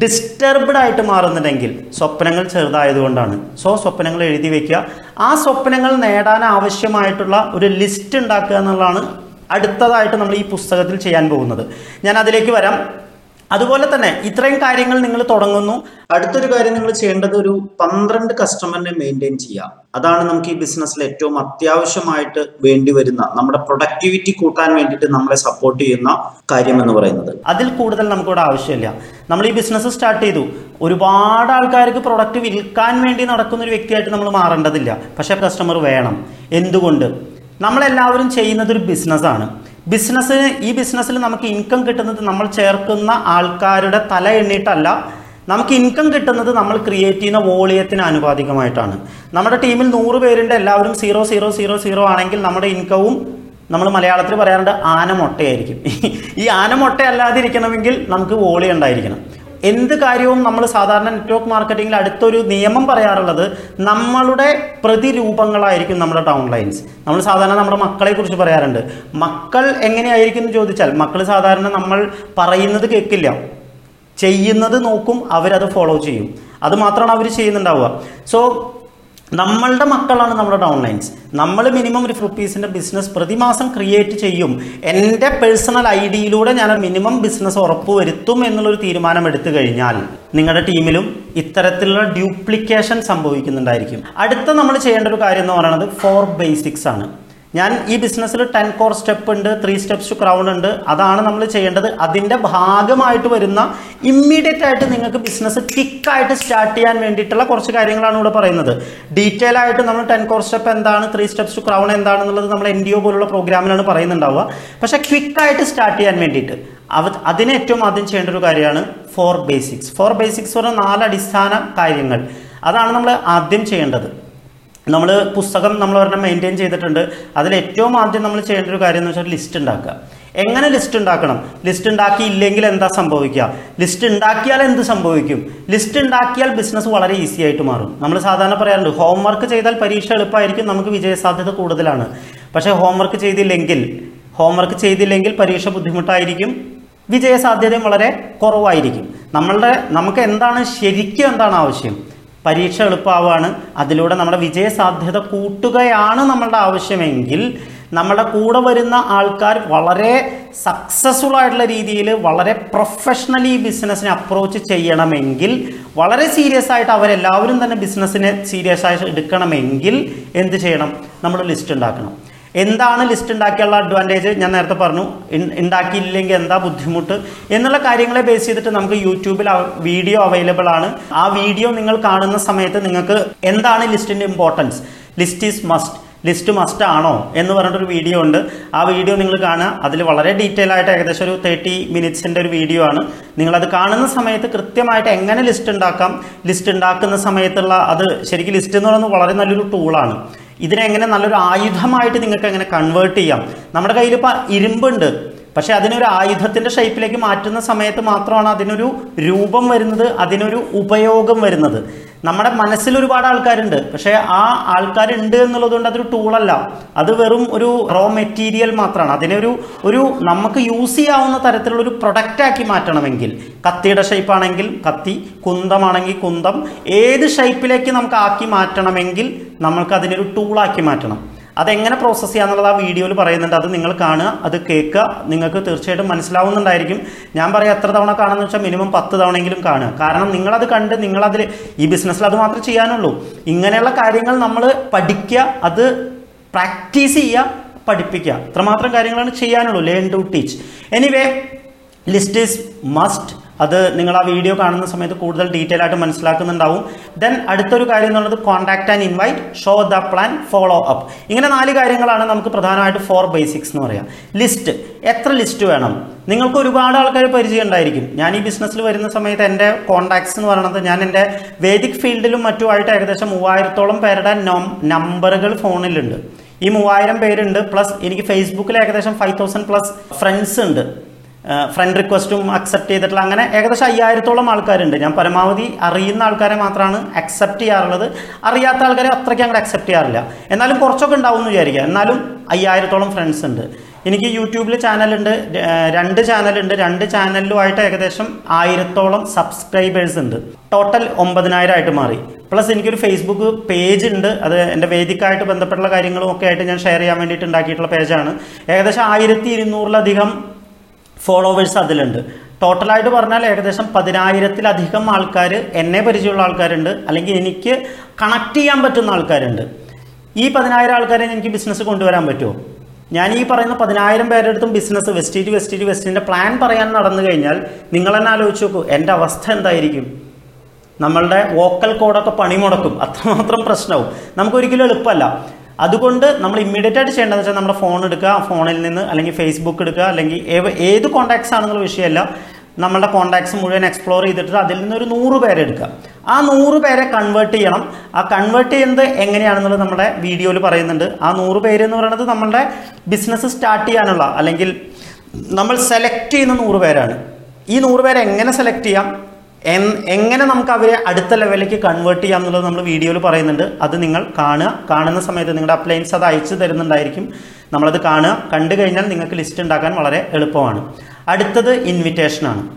ഡിസ്റ്റർബ്ഡ് ആയിട്ട് മാറുന്നുണ്ടെങ്കിൽ സ്വപ്നങ്ങൾ ചെറുതായതുകൊണ്ടാണ് സോ സ്വപ്നങ്ങൾ എഴുതി വെക്കുക. ആ സ്വപ്നങ്ങൾ നേടാൻ ആവശ്യമായിട്ടുള്ള ഒരു ലിസ്റ്റ് ഉണ്ടാക്കുക എന്നുള്ളതാണ് അടുത്തതായിട്ട് നമ്മൾ ഈ പുസ്തകത്തിൽ ചെയ്യാൻ പോകുന്നത്. ഞാൻ അതിലേക്ക് വരാം. അതുപോലെ തന്നെ ഇത്രയും കാര്യങ്ങൾ നിങ്ങൾ തുടങ്ങുന്നു. അടുത്തൊരു കാര്യം നിങ്ങൾ ചെയ്യേണ്ടത് ഒരു പന്ത്രണ്ട് കസ്റ്റമറിനെ മെയിന്റെയിൻ ചെയ്യുക. അതാണ് നമുക്ക് ഈ ബിസിനസ്സിൽ ഏറ്റവും അത്യാവശ്യമായിട്ട് വേണ്ടി വരുന്ന നമ്മുടെ പ്രൊഡക്ടിവിറ്റി കൂട്ടാൻ വേണ്ടിയിട്ട് നമ്മളെ സപ്പോർട്ട് ചെയ്യുന്ന കാര്യം എന്ന് പറയുന്നത്. അതിൽ കൂടുതൽ നമുക്കിവിടെ ആവശ്യമില്ല. നമ്മൾ ഈ ബിസിനസ് സ്റ്റാർട്ട് ചെയ്തു. ഒരുപാട് ആൾക്കാർക്ക് പ്രൊഡക്റ്റ് വിൽക്കാൻ വേണ്ടി നടക്കുന്ന ഒരു വ്യക്തിയായിട്ട് നമ്മൾ മാറേണ്ടതില്ല. പക്ഷേ കസ്റ്റമർ വേണം. എന്തുകൊണ്ട്? നമ്മളെല്ലാവരും ചെയ്യുന്നത് ഒരു ബിസിനസ്സാണ് ബിസിനസ്സിന് ഈ ബിസിനസ്സിൽ നമുക്ക് ഇൻകം കിട്ടുന്നത് നമ്മൾ ചേർക്കുന്ന ആൾക്കാരുടെ തല എണ്ണിയിട്ടല്ല നമുക്ക് ഇൻകം കിട്ടുന്നത് നമ്മൾ ക്രിയേറ്റ് ചെയ്യുന്ന വോളിയത്തിന് ആനുപാതികമായിട്ടാണ്. നമ്മുടെ ടീമിൽ നൂറ് പേരുണ്ട് എല്ലാവരും സീറോ സീറോ സീറോ സീറോ ആണെങ്കിൽ നമ്മുടെ ഇൻകവും നമ്മൾ മലയാളത്തിൽ പറയാറുണ്ട് ആനമൊട്ടയായിരിക്കും. ഈ ആനമൊട്ട അല്ലാതിരിക്കണമെങ്കിൽ നമുക്ക് വോളി ഉണ്ടായിരിക്കണം. എന്ത് കാര്യവും നമ്മൾ സാധാരണ നെറ്റ്വർക്ക് മാർക്കറ്റിംഗിൽ അടുത്തൊരു നിയമം പറയാറുള്ളത് നമ്മളുടെ പ്രതിരൂപങ്ങളായിരിക്കും നമ്മുടെ ടൗൺ ലൈൻസ് നമ്മൾ സാധാരണ നമ്മുടെ മക്കളെ കുറിച്ച് പറയാറുണ്ട്. മക്കൾ എങ്ങനെയായിരിക്കും എന്ന് ചോദിച്ചാൽ മക്കൾ സാധാരണ നമ്മൾ പറയുന്നത് കേൾക്കില്ല. ചെയ്യുന്നത് നോക്കും അവരത് ഫോളോ ചെയ്യും. അത് മാത്രമാണ് അവർ ചെയ്യുന്നുണ്ടാവുക. സോ നമ്മളുടെ മക്കളാണ് നമ്മുടെ ഡൗൺലൈൻസ് നമ്മൾ മിനിമം ഒരു റുപ്പീസിന്റെ ബിസിനസ് പ്രതിമാസം ക്രിയേറ്റ് ചെയ്യും. എന്റെ പേഴ്സണൽ ഐ ഡിയിലൂടെ ഞാൻ മിനിമം ബിസിനസ് ഉറപ്പുവരുത്തും എന്നുള്ളൊരു തീരുമാനം എടുത്തു കഴിഞ്ഞാൽ നിങ്ങളുടെ ടീമിലും ഇത്തരത്തിലുള്ള ഡ്യൂപ്ലിക്കേഷൻ സംഭവിക്കുന്നുണ്ടായിരിക്കും. അടുത്ത നമ്മൾ ചെയ്യേണ്ട ഒരു കാര്യം എന്ന് പറയുന്നത് ഫോർ ബേസിക്സ് ആണ്. ഞാൻ ഈ ബിസിനസ്സിൽ ടെൻ കോർ സ്റ്റെപ്പ് ഉണ്ട് ത്രീ സ്റ്റെപ്സ് ടു ക്രൗൺ ഉണ്ട്. അതാണ് നമ്മൾ ചെയ്യേണ്ടത്. അതിന്റെ ഭാഗമായിട്ട് വരുന്ന ഇമ്മീഡിയറ്റ് ആയിട്ട് നിങ്ങൾക്ക് ബിസിനസ് ക്വിക്കായിട്ട് സ്റ്റാർട്ട് ചെയ്യാൻ വേണ്ടിയിട്ടുള്ള കുറച്ച് കാര്യങ്ങളാണ് ഇവിടെ പറയുന്നത്. ഡീറ്റെയിൽ ആയിട്ട് നമ്മൾ ടെൻ കോർ സ്റ്റെപ്പ് എന്താണ് ത്രീ സ്റ്റെപ്സ് ടു ക്രൗൺ എന്താണെന്നുള്ളത് നമ്മൾ എൻ ഡി ഒ പോലുള്ള പ്രോഗ്രാമിലാണ് പറയുന്നുണ്ടാവുക. പക്ഷേ ക്വിക്കായിട്ട് സ്റ്റാർട്ട് ചെയ്യാൻ വേണ്ടിയിട്ട് അവ അതിന് ഏറ്റവും ആദ്യം ചെയ്യേണ്ട ഒരു കാര്യമാണ് ഫോർ ബേസിക്സ് ഫോർ ബേസിക്സ് പറഞ്ഞ നാല് അടിസ്ഥാന കാര്യങ്ങൾ. അതാണ് നമ്മൾ ആദ്യം ചെയ്യേണ്ടത്. നമ്മൾ പുസ്തകം നമ്മൾ ഒരെണ്ണം മെയിന്റെയിൻ ചെയ്തിട്ടുണ്ട്. അതിൽ ഏറ്റവും ആദ്യം നമ്മൾ ചെയ്യേണ്ട ഒരു കാര്യം എന്ന് വെച്ചാൽ ലിസ്റ്റ് ഉണ്ടാക്കുക. എങ്ങനെ ലിസ്റ്റ് ഉണ്ടാക്കണം? ലിസ്റ്റ് ഉണ്ടാക്കിയില്ലെങ്കിൽ എന്താ സംഭവിക്കുക? ലിസ്റ്റ് ഉണ്ടാക്കിയാൽ എന്ത് സംഭവിക്കും? ലിസ്റ്റ് ഉണ്ടാക്കിയാൽ ബിസിനസ് വളരെ ഈസി ആയിട്ട് മാറും. നമ്മൾ സാധാരണ പറയാറുണ്ട് ഹോംവർക്ക് ചെയ്താൽ പരീക്ഷ എളുപ്പമായിരിക്കും നമുക്ക് വിജയസാധ്യത കൂടുതലാണ്. പക്ഷേ ഹോംവർക്ക് ചെയ്തില്ലെങ്കിൽ ഹോംവർക്ക് ചെയ്തില്ലെങ്കിൽ പരീക്ഷ ബുദ്ധിമുട്ടായിരിക്കും വിജയസാധ്യതയും വളരെ കുറവായിരിക്കും. നമ്മളുടെ നമുക്ക് എന്താണ് ശരിക്കും എന്താണ് ആവശ്യം? പരീക്ഷ എളുപ്പമാവുകയാണ് അതിലൂടെ നമ്മുടെ വിജയസാധ്യത കൂട്ടുകയാണ് നമ്മളുടെ ആവശ്യമെങ്കിൽ നമ്മുടെ കൂടെ വരുന്ന ആൾക്കാർ വളരെ സക്സസ്ഫുൾ ആയിട്ടുള്ള രീതിയിൽ വളരെ പ്രൊഫഷണലി ബിസിനസ്സിനെ അപ്രോച്ച് ചെയ്യണമെങ്കിൽ വളരെ സീരിയസ് ആയിട്ട് അവരെല്ലാവരും തന്നെ ബിസിനസ്സിനെ സീരിയസ് ആയിട്ട് എടുക്കണമെങ്കിൽ എന്ത് ചെയ്യണം? നമ്മൾ ലിസ്റ്റ് ഉണ്ടാക്കണം. എന്താണ് ലിസ്റ്റ് ഉണ്ടാക്കിയുള്ള അഡ്വാന്റേജ് ഞാൻ നേരത്തെ പറഞ്ഞു ഉണ്ടാക്കിയില്ലെങ്കിൽ എന്താ ബുദ്ധിമുട്ട്? എന്നുള്ള കാര്യങ്ങളെ ബേസ് ചെയ്തിട്ട് നമുക്ക് യൂട്യൂബിൽ വീഡിയോ അവൈലബിൾ ആണ്. ആ വീഡിയോ നിങ്ങൾ കാണുന്ന സമയത്ത് നിങ്ങൾക്ക് എന്താണ് ലിസ്റ്റിന്റെ importance list is must list must ആണോ? എന്ന് പറഞ്ഞിട്ടൊരു വീഡിയോ ഉണ്ട്. ആ വീഡിയോ നിങ്ങൾ കാണുക. അതിൽ വളരെ ഡീറ്റെയിൽ ആയിട്ട് ഏകദേശം ഒരു തേർട്ടി മിനിറ്റ്സിന്റെ ഒരു വീഡിയോ ആണ്. നിങ്ങളത് കാണുന്ന സമയത്ത് കൃത്യമായിട്ട് എങ്ങനെ ലിസ്റ്റ് ഉണ്ടാക്കാം? ലിസ്റ്റ് ഉണ്ടാക്കുന്ന സമയത്തുള്ള അത് ശരിക്കും ലിസ്റ്റ് എന്ന് പറയുന്നത് വളരെ നല്ലൊരു ടൂളാണ് ഇതിനെ എങ്ങനെ നല്ലൊരു ആയുധമായിട്ട് നിങ്ങൾക്ക് എങ്ങനെ കൺവേർട്ട് ചെയ്യാം? നമ്മുടെ കയ്യിൽ ഇപ്പോൾ ഇരുമ്പുണ്ട്. പക്ഷേ അതിനൊരു ആയുധത്തിന്റെ ഷേപ്പിലേക്ക് മാറ്റുന്ന സമയത്ത് മാത്രമാണ് അതിനൊരു രൂപം വരുന്നത് അതിനൊരു ഉപയോഗം വരുന്നത്. നമ്മുടെ മനസ്സിൽ ഒരുപാട് ആൾക്കാരുണ്ട്. പക്ഷേ ആ ആൾക്കാരുണ്ട് എന്നുള്ളത് കൊണ്ട് അതൊരു ടൂളല്ല അത് വെറും ഒരു റോ മെറ്റീരിയൽ മാത്രമാണ് അതിനൊരു ഒരു നമുക്ക് യൂസ് ചെയ്യാവുന്ന തരത്തിലുള്ള ഒരു പ്രൊഡക്റ്റ് ആക്കി മാറ്റണമെങ്കിൽ കത്തിയുടെ ഷേപ്പ് ആണെങ്കിൽ കത്തി കുന്തമാണെങ്കിൽ കുന്തം ഏത് ഷേപ്പിലേക്ക് നമുക്ക് ആക്കി മാറ്റണമെങ്കിൽ നമ്മൾക്ക് അതിനൊരു ടൂളാക്കി മാറ്റണം. അതെങ്ങനെ പ്രോസസ്സ് ചെയ്യാന്നുള്ളത് ആ വീഡിയോയിൽ പറയുന്നുണ്ട്. അത് നിങ്ങൾ കാണുക അത് കേൾക്കുക. നിങ്ങൾക്ക് തീർച്ചയായിട്ടും മനസ്സിലാവുന്നുണ്ടായിരിക്കും. ഞാൻ പറയാം എത്ര തവണ കാണുന്ന വെച്ചാൽ മിനിമം പത്ത് തവണയെങ്കിലും കാണുക. കാരണം നിങ്ങളത് കണ്ട് നിങ്ങളതിൽ ഈ ബിസിനസ്സിൽ അത് മാത്രമേ ചെയ്യാനുള്ളൂ. ഇങ്ങനെയുള്ള കാര്യങ്ങൾ നമ്മൾ പഠിക്കുക അത് പ്രാക്ടീസ് ചെയ്യുക പഠിപ്പിക്കുക. ഇത്രമാത്രം കാര്യങ്ങളാണ് ചെയ്യാനുള്ളൂ. Learn to teach anyway list is must അത് നിങ്ങൾ ആ വീഡിയോ കാണുന്ന സമയത്ത് കൂടുതൽ ഡീറ്റെയിൽ ആയിട്ട് മനസ്സിലാക്കുന്നുണ്ടാവും. ദെൻ അടുത്തൊരു കാര്യം എന്നുള്ളത് contact and invite show the plan follow up ഇങ്ങനെ നാല് കാര്യങ്ങളാണ് നമുക്ക് പ്രധാനമായിട്ട് ഫോർ ബേസിക്സ് എന്ന് പറയാം. ലിസ്റ്റ് എത്ര ലിസ്റ്റ് വേണം? നിങ്ങൾക്ക് ഒരുപാട് ആൾക്കാർ പരിചയം ഉണ്ടായിരിക്കും ഞാൻ ഈ ബിസിനസ്സിൽ വരുന്ന സമയത്ത് എന്റെ കോൺടാക്ട്സ് എന്ന് പറയുന്നത് ഞാൻ എന്റെ വേദിക് ഫീൽഡിലും മറ്റുമായിട്ട് ഏകദേശം മൂവായിരത്തോളം പേരുടെ നമ്പറുകൾ ഫോണിലുണ്ട്. ഈ മൂവായിരം പേരുണ്ട്. പ്ലസ് എനിക്ക് ഫേസ്ബുക്കിൽ ഏകദേശം ഫൈവ് തൗസൻഡ് പ്ലസ് ഫ്രണ്ട്സ് ഉണ്ട്. ഫ്രണ്ട് റിക്വസ്റ്റും അക്സെപ്റ്റ് ചെയ്തിട്ടുള്ള അങ്ങനെ ഏകദേശം അയ്യായിരത്തോളം ആൾക്കാരുണ്ട്. ഞാൻ പരമാവധി അറിയുന്ന ആൾക്കാരെ മാത്രമാണ് അക്സെപ്റ്റ് ചെയ്യാറുള്ളത്. അറിയാത്ത ആൾക്കാരെ അത്രയ്ക്ക് അങ്ങോട്ട് അക്സെപ്റ്റ് ചെയ്യാറില്ല. എന്നാലും കുറച്ചൊക്കെ ഉണ്ടാവും എന്ന് വിചാരിക്കുക. എന്നാലും അയ്യായിരത്തോളം ഫ്രണ്ട്സ് ഉണ്ട്. എനിക്ക് യൂട്യൂബിൽ ചാനലുണ്ട് രണ്ട് ചാനലുണ്ട് രണ്ട് ചാനലിലുമായിട്ട് ഏകദേശം ആയിരത്തോളം സബ്സ്ക്രൈബേഴ്സ് ഉണ്ട്. ടോട്ടൽ ഒമ്പതിനായിരം ആയിട്ട് മാറി. പ്ലസ് എനിക്കൊരു ഫേസ്ബുക്ക് പേജ് ഉണ്ട്. അത് എന്റെ വേദിക്കായിട്ട് ബന്ധപ്പെട്ടുള്ള കാര്യങ്ങളും ഒക്കെ ആയിട്ട് ഞാൻ ഷെയർ ചെയ്യാൻ വേണ്ടിയിട്ട് ഉണ്ടാക്കിയിട്ടുള്ള പേജാണ് ഏകദേശം ആയിരത്തി ഇരുന്നൂറിലധികം ഫോളോവേഴ്സ് അതിലുണ്ട്. ടോട്ടലായിട്ട് പറഞ്ഞാൽ ഏകദേശം പതിനായിരത്തിലധികം ആൾക്കാർ എന്നെ പരിചയമുള്ള ആൾക്കാരുണ്ട്. അല്ലെങ്കിൽ എനിക്ക് കണക്ട് ചെയ്യാൻ പറ്റുന്ന ആൾക്കാരുണ്ട്. ഈ പതിനായിരം ആൾക്കാരെ എനിക്ക് ബിസിനസ് കൊണ്ടുവരാൻ പറ്റുമോ? ഞാൻ ഈ പറയുന്ന പതിനായിരം പേരുടെ അടുത്തും ബിസിനസ് വെസ്റ്റേറ്റ് വെസ്റ്റേറ്റ് വെസ്റ്റിന്റെ പ്ലാൻ പറയാൻ നടന്നു കഴിഞ്ഞാൽ നിങ്ങൾ തന്നെ ആലോചിച്ച് നോക്കൂ എന്റെ അവസ്ഥ എന്തായിരിക്കും? നമ്മളുടെ വോക്കൽ കോഡൊക്കെ പണിമുടക്കും. അത്രമാത്രം പ്രശ്നവും. നമുക്കൊരിക്കലും എളുപ്പമല്ല. അതുകൊണ്ട് നമ്മൾ ഇമ്മീഡിയറ്റ് ആയിട്ട് ചെയ്യേണ്ടതെന്ന് വെച്ചാൽ നമ്മുടെ ഫോൺ എടുക്കുക ഫോണിൽ നിന്ന് അല്ലെങ്കിൽ ഫേസ്ബുക്ക് എടുക്കുക അല്ലെങ്കിൽ ഏത് കോൺടാക്ട്സ് ആണെന്നുള്ള വിഷയമല്ല. നമ്മളുടെ കോൺടാക്ട്സ് മുഴുവൻ എക്സ്പ്ലോർ ചെയ്തിട്ട് അതിൽ നിന്ന് ഒരു നൂറ് പേരെ എടുക്കുക. ആ നൂറ് പേരെ കൺവേർട്ട് ചെയ്യണം. ആ കൺവേർട്ട് ചെയ്യുന്നത് എങ്ങനെയാണെന്നുള്ളത് നമ്മുടെ വീഡിയോയിൽ പറയുന്നുണ്ട്. ആ നൂറ് പേര് എന്ന് പറയുന്നത് നമ്മളുടെ ബിസിനസ് സ്റ്റാർട്ട് ചെയ്യാനുള്ള അല്ലെങ്കിൽ നമ്മൾ സെലക്ട് ചെയ്യുന്ന നൂറ് പേരാണ്. ഈ നൂറ് പേരെ എങ്ങനെ സെലക്ട് ചെയ്യാം? എങ്ങനെ നമുക്ക് അവരെ അടുത്ത ലെവലിലേക്ക് കൺവേർട്ട് ചെയ്യാം എന്നുള്ളത് നമ്മൾ വീഡിയോയിൽ പറയുന്നുണ്ട്. അത് നിങ്ങൾ കാണുക. കാണുന്ന സമയത്ത് നിങ്ങളുടെ അപ്ലയൻസ് അത് അയച്ചു തരുന്നുണ്ടായിരിക്കും. നമ്മളത് കാണുക. കണ്ടു കഴിഞ്ഞാൽ നിങ്ങൾക്ക് ലിസ്റ്റ് ഉണ്ടാക്കാൻ വളരെ എളുപ്പമാണ്. അടുത്തത് ഇൻവിറ്റേഷനാണ്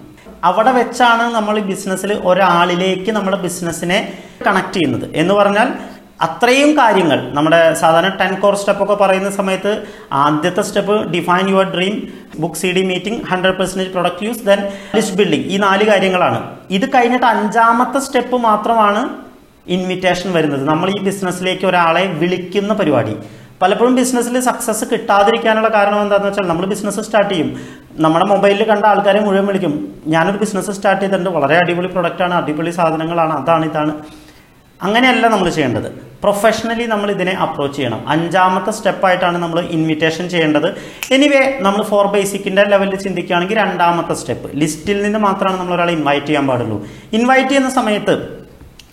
അവിടെ വെച്ചാണ് നമ്മൾ ബിസിനസ്സിൽ ഒരാളിലേക്ക് നമ്മുടെ ബിസിനസ്സിനെ കണക്ട് ചെയ്യുന്നത്. എന്ന് പറഞ്ഞാൽ അത്രയും കാര്യങ്ങൾ നമ്മുടെ സാധാരണ ടെൻ കോർ സ്റ്റെപ്പ് ഒക്കെ പറയുന്ന സമയത്ത് ആദ്യത്തെ step define your dream book C D meeting hundred percentage product use then list building ഈ നാല് കാര്യങ്ങളാണ്. ഇത് കഴിഞ്ഞിട്ട് അഞ്ചാമത്തെ സ്റ്റെപ്പ് മാത്രമാണ് ഇൻവിറ്റേഷൻ വരുന്നത്. നമ്മൾ ഈ ബിസിനസ്സിലേക്ക് ഒരാളെ വിളിക്കുന്ന പരിപാടി. പലപ്പോഴും ബിസിനസ്സിൽ സക്സസ് കിട്ടാതിരിക്കാനുള്ള കാരണം എന്താണെന്ന് വെച്ചാൽ നമ്മൾ ബിസിനസ് സ്റ്റാർട്ട് ചെയ്യും. നമ്മുടെ മൊബൈലിൽ കണ്ട ആൾക്കാരെ മുഴുവൻ വിളിക്കും. ഞാനൊരു ബിസിനസ് സ്റ്റാർട്ട് ചെയ്തിട്ടുണ്ട്. വളരെ അടിപൊളി പ്രൊഡക്റ്റാണ് അടിപൊളി സാധനങ്ങളാണ് അതാണ് ഇതാണ്. അങ്ങനെയല്ല നമ്മൾ ചെയ്യേണ്ടത്. പ്രൊഫഷണലി നമ്മൾ ഇതിനെ അപ്രോച്ച് ചെയ്യണം. അഞ്ചാമത്തെ സ്റ്റെപ്പായിട്ടാണ് നമ്മൾ ഇൻവിറ്റേഷൻ ചെയ്യേണ്ടത്. എനിവേ നമ്മൾ ഫോർ ബേസിക്കിന്റെ ലെവലിൽ ചിന്തിക്കുകയാണെങ്കിൽ രണ്ടാമത്തെ സ്റ്റെപ്പ് ലിസ്റ്റിൽ നിന്ന് മാത്രമാണ് നമ്മൾ ഒരാളെ ഇൻവൈറ്റ് ചെയ്യാൻ പാടുള്ളൂ. ഇൻവൈറ്റ് ചെയ്യുന്ന സമയത്ത്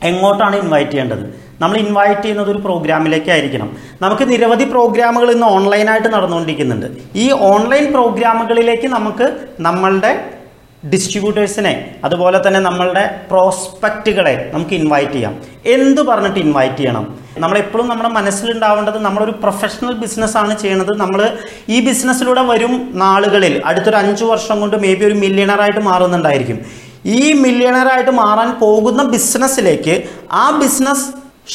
എങ്ങോട്ടാണ് ഇൻവൈറ്റ് ചെയ്യേണ്ടത്? നമ്മൾ ഇൻവൈറ്റ് ചെയ്യുന്നത് ഒരു പ്രോഗ്രാമിലേക്കായിരിക്കണം നമുക്ക് നിരവധി പ്രോഗ്രാമുകൾ ഇന്ന് ഓൺലൈനായിട്ട് നടന്നുകൊണ്ടിരിക്കുന്നുണ്ട്. ഈ ഓൺലൈൻ പ്രോഗ്രാമുകളിലേക്ക് നമുക്ക് നമ്മളുടെ ഡിസ്ട്രിബ്യൂട്ടേഴ്സിനെ അതുപോലെ തന്നെ നമ്മളുടെ പ്രോസ്പെക്റ്റുകളെ നമുക്ക് ഇൻവൈറ്റ് ചെയ്യാം. എന്ത് പറഞ്ഞിട്ട് ഇൻവൈറ്റ് ചെയ്യണം? നമ്മളെപ്പോഴും നമ്മുടെ മനസ്സിലുണ്ടാവേണ്ടത് നമ്മളൊരു പ്രൊഫഷണൽ ബിസിനസ്സാണ് ചെയ്യണത്. നമ്മൾ ഈ ബിസിനസ്സിലൂടെ വരും നാളുകളിൽ അടുത്തൊരു അഞ്ച് വർഷം കൊണ്ട് മേ ബി ഒരു മില്യണറായിട്ട് മാറുന്നുണ്ടായിരിക്കും. ഈ മില്യണറായിട്ട് മാറാൻ പോകുന്ന ബിസിനസ്സിലേക്ക് ആ ബിസിനസ്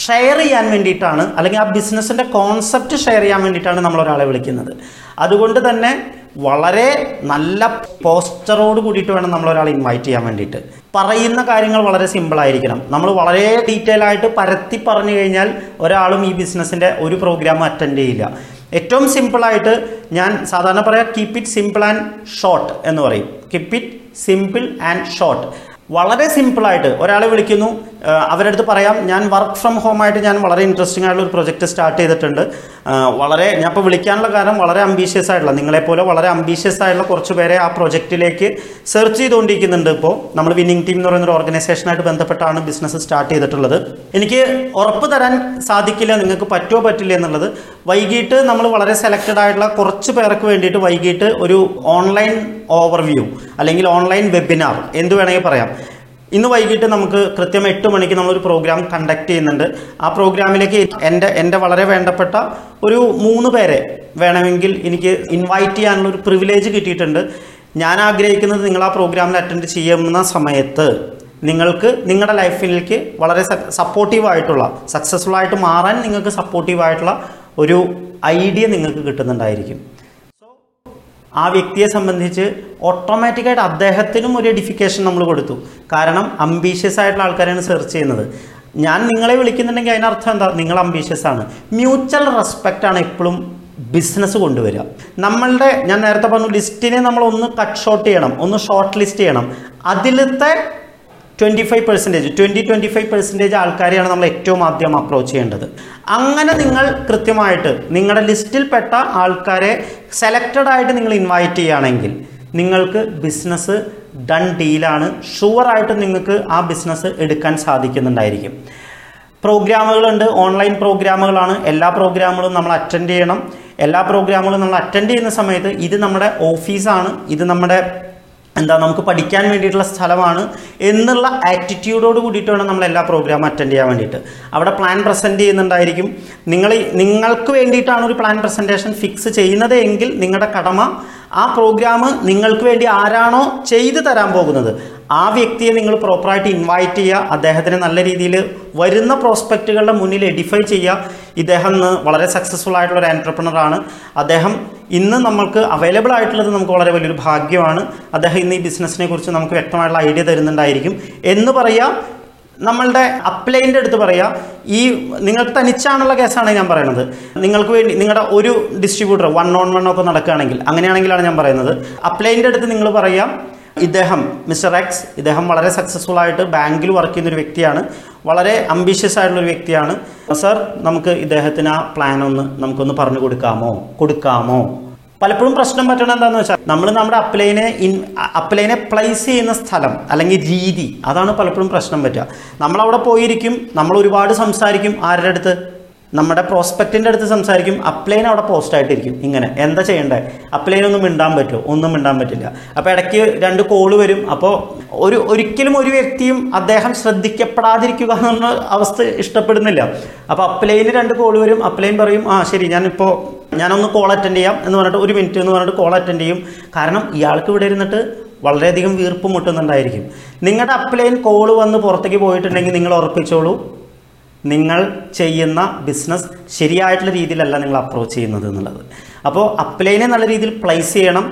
ഷെയർ ചെയ്യാൻ വേണ്ടിയിട്ടാണ് അല്ലെങ്കിൽ ആ ബിസിനസ്സിന്റെ കോൺസെപ്റ്റ് ഷെയർ ചെയ്യാൻ വേണ്ടിയിട്ടാണ് നമ്മൾ ഒരാളെ വിളിക്കുന്നത്. അതുകൊണ്ട് തന്നെ വളരെ നല്ല പോസ്റ്ററോട് കൂടിയിട്ട് വേണം നമ്മൾ ഒരാളെ ഇൻവൈറ്റ് ചെയ്യാൻ വേണ്ടിയിട്ട്. പറയുന്ന കാര്യങ്ങൾ വളരെ സിമ്പിൾ ആയിരിക്കണം. നമ്മൾ വളരെ ഡീറ്റെയിൽ ആയിട്ട് പരത്തി പറഞ്ഞു കഴിഞ്ഞാൽ ഒരാളും ഈ ബിസിനസ്സിന്റെ ഒരു പ്രോഗ്രാം അറ്റൻഡ് ചെയ്യില്ല. ഏറ്റവും സിമ്പിളായിട്ട് ഞാൻ സാധാരണ പറയാം keep it simple and short എന്ന് പറയും. Keep it simple and short വളരെ സിമ്പിളായിട്ട് ഒരാളെ വിളിക്കുന്നു. അവരടുത്ത് അവരുടെ അടുത്ത് പറയാം ഞാൻ വർക്ക് ഫ്രം ഹോം ആയിട്ട് ഞാൻ വളരെ ഇൻട്രസ്റ്റിംഗ് ആയിട്ടുള്ള ഒരു പ്രൊജക്റ്റ് സ്റ്റാർട്ട് ചെയ്തിട്ടുണ്ട്. വളരെ ഞാൻ ഇപ്പോൾ വിളിക്കാനുള്ള കാരണം വളരെ അംബീഷ്യസ് ആയിട്ടുള്ള നിങ്ങളെപ്പോലെ വളരെ അംബീഷ്യസ് ആയിട്ടുള്ള കുറച്ച് പേരെ ആ പ്രൊജക്റ്റിലേക്ക് സെർച്ച് ചെയ്തുകൊണ്ടിരിക്കുന്നുണ്ട് ഇപ്പോൾ നമ്മൾ വിന്നിംഗ് ടീം എന്ന് പറയുന്ന ഒരു ഓർഗനൈസേഷനായിട്ട് ബന്ധപ്പെട്ടാണ് ബിസിനസ് സ്റ്റാർട്ട് ചെയ്തിട്ടുള്ളത്. എനിക്ക് ഉറപ്പ് തരാൻ സാധിക്കില്ല നിങ്ങൾക്ക് പറ്റുമോ പറ്റില്ല എന്നുള്ളത്. വൈകിട്ട് നമ്മൾ വളരെ സെലക്റ്റഡ് ആയിട്ടുള്ള കുറച്ച് പേർക്ക് വേണ്ടിയിട്ട് വൈകിട്ട് ഒരു ഓൺലൈൻ ഓവർവ്യൂ അല്ലെങ്കിൽ ഓൺലൈൻ വെബിനാർ എന്ത് വേണമെങ്കിൽ പറയാം. ഇന്ന് വൈകിട്ട് നമുക്ക് കൃത്യം എട്ട് മണിക്ക് നമ്മളൊരു പ്രോഗ്രാം കണ്ടക്ട് ചെയ്യുന്നുണ്ട്. ആ പ്രോഗ്രാമിലേക്ക് എന്റെ എന്റെ വളരെ വേണ്ടപ്പെട്ട ഒരു മൂന്ന് പേരെ വേണമെങ്കിൽ എനിക്ക് ഇൻവൈറ്റ് ചെയ്യാനുള്ള ഒരു പ്രിവിലേജ് കിട്ടിയിട്ടുണ്ട്. ഞാൻ ആഗ്രഹിക്കുന്നത് നിങ്ങൾ ആ പ്രോഗ്രാമിൽ അറ്റൻഡ് ചെയ്യുന്ന സമയത്ത് നിങ്ങൾക്ക് നിങ്ങളുടെ ലൈഫിലേക്ക് വളരെ സപ്പോർട്ടീവ് ആയിട്ടുള്ള സക്സസ്ഫുൾ ആയിട്ട് മാറാൻ നിങ്ങൾക്ക് സപ്പോർട്ടീവ് ആയിട്ടുള്ള ഒരു ഐഡിയ നിങ്ങൾക്ക് കിട്ടുന്നുണ്ടായിരിക്കും. ആ വ്യക്തിയെ സംബന്ധിച്ച് ഓട്ടോമാറ്റിക്കായിട്ട് അദ്ദേഹത്തിനും ഒരു എഡിഫിക്കേഷൻ നമ്മൾ കൊടുത്തു. കാരണം അംബീഷ്യസ് ആയിട്ടുള്ള ആൾക്കാരാണ് സെർച്ച് ചെയ്യുന്നത്. ഞാൻ നിങ്ങളെ വിളിക്കുന്നുണ്ടെങ്കിൽ അതിനർത്ഥം എന്താ? നിങ്ങൾ അംബീഷ്യസ് ആണ്. മ്യൂച്വൽ റെസ്പെക്റ്റ് ആണ് എപ്പോഴും ബിസിനസ് കൊണ്ടുവരിക. നമ്മളുടെ ഞാൻ നേരത്തെ പറഞ്ഞു ലിസ്റ്റിനെ നമ്മൾ ഒന്ന് കട്ട് ഷോട്ട് ചെയ്യണം ഒന്ന് ഷോർട്ട് ലിസ്റ്റ് ചെയ്യണം. അതിലത്തെ twenty five percentage twenty twenty five percentage ആൾക്കാരെയാണ് നമ്മൾ ഏറ്റവും ആദ്യം അപ്രോച്ച് ചെയ്യേണ്ടത്. അങ്ങനെ നിങ്ങൾ കൃത്യമായിട്ട് നിങ്ങളുടെ ലിസ്റ്റിൽപ്പെട്ട ആൾക്കാരെ സെലക്റ്റഡ് ആയിട്ട് നിങ്ങൾ ഇൻവൈറ്റ് ചെയ്യുകയാണെങ്കിൽ നിങ്ങൾക്ക് ബിസിനസ് ഡൺ ഡീലാണ് ഷുവറായിട്ട് നിങ്ങൾക്ക് ആ ബിസിനസ് എടുക്കാൻ സാധിക്കുന്നുണ്ടായിരിക്കും. പ്രോഗ്രാമുകളുണ്ട് ഓൺലൈൻ പ്രോഗ്രാമുകളാണ്. എല്ലാ പ്രോഗ്രാമുകളും നമ്മൾ അറ്റൻഡ് ചെയ്യണം. എല്ലാ പ്രോഗ്രാമുകളും നമ്മൾ അറ്റൻഡ് ചെയ്യുന്ന സമയത്ത് ഇത് നമ്മുടെ ഓഫീസാണ് ഇത് നമ്മുടെ എന്താ നമുക്ക് പഠിക്കാൻ വേണ്ടിയിട്ടുള്ള സ്ഥലമാണ് എന്നുള്ള ആറ്റിറ്റ്യൂഡോട് കൂടിയിട്ട് വേണം നമ്മൾ എല്ലാ പ്രോഗ്രാമും അറ്റൻഡ് ചെയ്യാൻ വേണ്ടിയിട്ട്. അവിടെ പ്ലാൻ പ്രസന്റ് ചെയ്യുന്നുണ്ടായിരിക്കും. നിങ്ങൾ നിങ്ങൾക്ക് വേണ്ടിയിട്ടാണ് ഒരു പ്ലാൻ പ്രസന്റേഷൻ ഫിക്സ് ചെയ്യുന്നത് എങ്കിൽ നിങ്ങളുടെ കടമ ആ പ്രോഗ്രാം നിങ്ങൾക്ക് വേണ്ടി ആരാണോ ചെയ്തു തരാൻ പോകുന്നത്. ആ വ്യക്തിയെ നിങ്ങൾ പ്രോപ്പറായിട്ട് ഇൻവൈറ്റ് ചെയ്യുക. അദ്ദേഹത്തിന് നല്ല രീതിയിൽ വരുന്ന പ്രോസ്പെക്റ്റുകളുടെ മുന്നിൽ എഡിഫൈ ചെയ്യുക. ഇദ്ദേഹം വളരെ സക്സസ്ഫുൾ ആയിട്ടുള്ള ഒരു ആണ്. അദ്ദേഹം ഇന്ന് നമ്മൾക്ക് അവൈലബിൾ ആയിട്ടുള്ളത് നമുക്ക് വളരെ വലിയൊരു ഭാഗ്യമാണ്. അദ്ദേഹം ഇന്ന് ഈ ബിസിനസ്സിനെ കുറിച്ച് നമുക്ക് വ്യക്തമായിട്ടുള്ള ഐഡിയ തരുന്നുണ്ടായിരിക്കും. എന്ന് പറയുക നമ്മളുടെ അപ്ലൈന്റെ അടുത്ത് പറയാ ഈ നിങ്ങൾ തനിച്ചാണുള്ള കേസാണ് ഞാൻ പറയുന്നത്. നിങ്ങൾക്ക് വേണ്ടി നിങ്ങളുടെ ഒരു ഡിസ്ട്രിബ്യൂട്ടർ വൺ ഓൺ വൺ ഒക്കെ നടക്കുകയാണെങ്കിൽ അങ്ങനെയാണെങ്കിലാണ് ഞാൻ പറയുന്നത്. അപ്ലൈന്റെ അടുത്ത് നിങ്ങൾ പറയാം ഇദ്ദേഹം മിസ്റ്റർ എക്സ് ഇദ്ദേഹം വളരെ സക്സസ്ഫുൾ ആയിട്ട് ബാങ്കിൽ വർക്ക് ചെയ്യുന്ന ഒരു വ്യക്തിയാണ്. വളരെ അംബീഷ്യസ് ആയിട്ടുള്ള ഒരു വ്യക്തിയാണ്. സർ നമുക്ക് ഇദ്ദേഹത്തിന് ആ പ്ലാൻ ഒന്ന് നമുക്കൊന്ന് പറഞ്ഞു കൊടുക്കാമോ? കൊടുക്കാമോ? പലപ്പോഴും പ്രശ്നം പറ്റണത് എന്താണെന്ന് വെച്ചാൽ നമ്മൾ നമ്മുടെ അപ്ലൈനെ ഇൻ അപ്ലൈനെ പ്ലേസ് ചെയ്യുന്ന സ്ഥലം അല്ലെങ്കിൽ രീതി അതാണ് പലപ്പോഴും പ്രശ്നം പറ്റുക. നമ്മളവിടെ പോയിരിക്കും നമ്മൾ ഒരുപാട് സംസാരിക്കും ആരുടെ അടുത്ത്? നമ്മുടെ പ്രോസ്പെക്റ്റിന്റെ അടുത്ത് സംസാരിക്കും അപ്ലൈൻ അവിടെ പോസ്റ്റ് ആയിട്ടിരിക്കും. ഇങ്ങനെ. എന്താ ചെയ്യേണ്ടത് അപ്ലൈനൊന്നും മിണ്ടാൻ പറ്റുമോ ഒന്നും മിണ്ടാൻ പറ്റില്ല. അപ്പോൾ ഇടയ്ക്ക് രണ്ട് കോൾ വരും. അപ്പോൾ ഒരു ഒരിക്കലും ഒരു വ്യക്തിയും അദ്ദേഹം ശ്രദ്ധിക്കപ്പെടാതിരിക്കുക എന്നുള്ള അവസ്ഥ ഇഷ്ടപ്പെടുന്നില്ല. അപ്പോൾ അപ്ലൈന് രണ്ട് കോൾ വരും. അപ്ലൈൻ പറയും ആ ശരി ഞാനിപ്പോൾ ഞാനൊന്ന് കോൾ അറ്റൻഡ് ചെയ്യാം എന്ന് പറഞ്ഞിട്ട് ഒരു മിനിറ്റ് എന്ന് പറഞ്ഞിട്ട് കോൾ അറ്റൻഡ് ചെയ്യും. കാരണം ഇയാൾക്ക് ഇവിടെ ഇരുന്നിട്ട് വളരെയധികം വീർപ്പ് മുട്ടുന്നുണ്ടായിരിക്കും. നിങ്ങളുടെ അപ്ലൈൻ കോൾ വന്ന് പുറത്തേക്ക് പോയിട്ടുണ്ടെങ്കിൽ നിങ്ങൾ ഉറപ്പിച്ചോളൂ. നിങ്ങൾ ചെയ്യുന്ന ബിസിനസ് ശരിയായിട്ടുള്ള രീതിയിലല്ല നിങ്ങൾ അപ്രോച്ച് ചെയ്യുന്നത് എന്നുള്ളത്. അപ്പോൾ അപ്ലൈനെ നല്ല രീതിയിൽ പ്ലേസ് ചെയ്യണം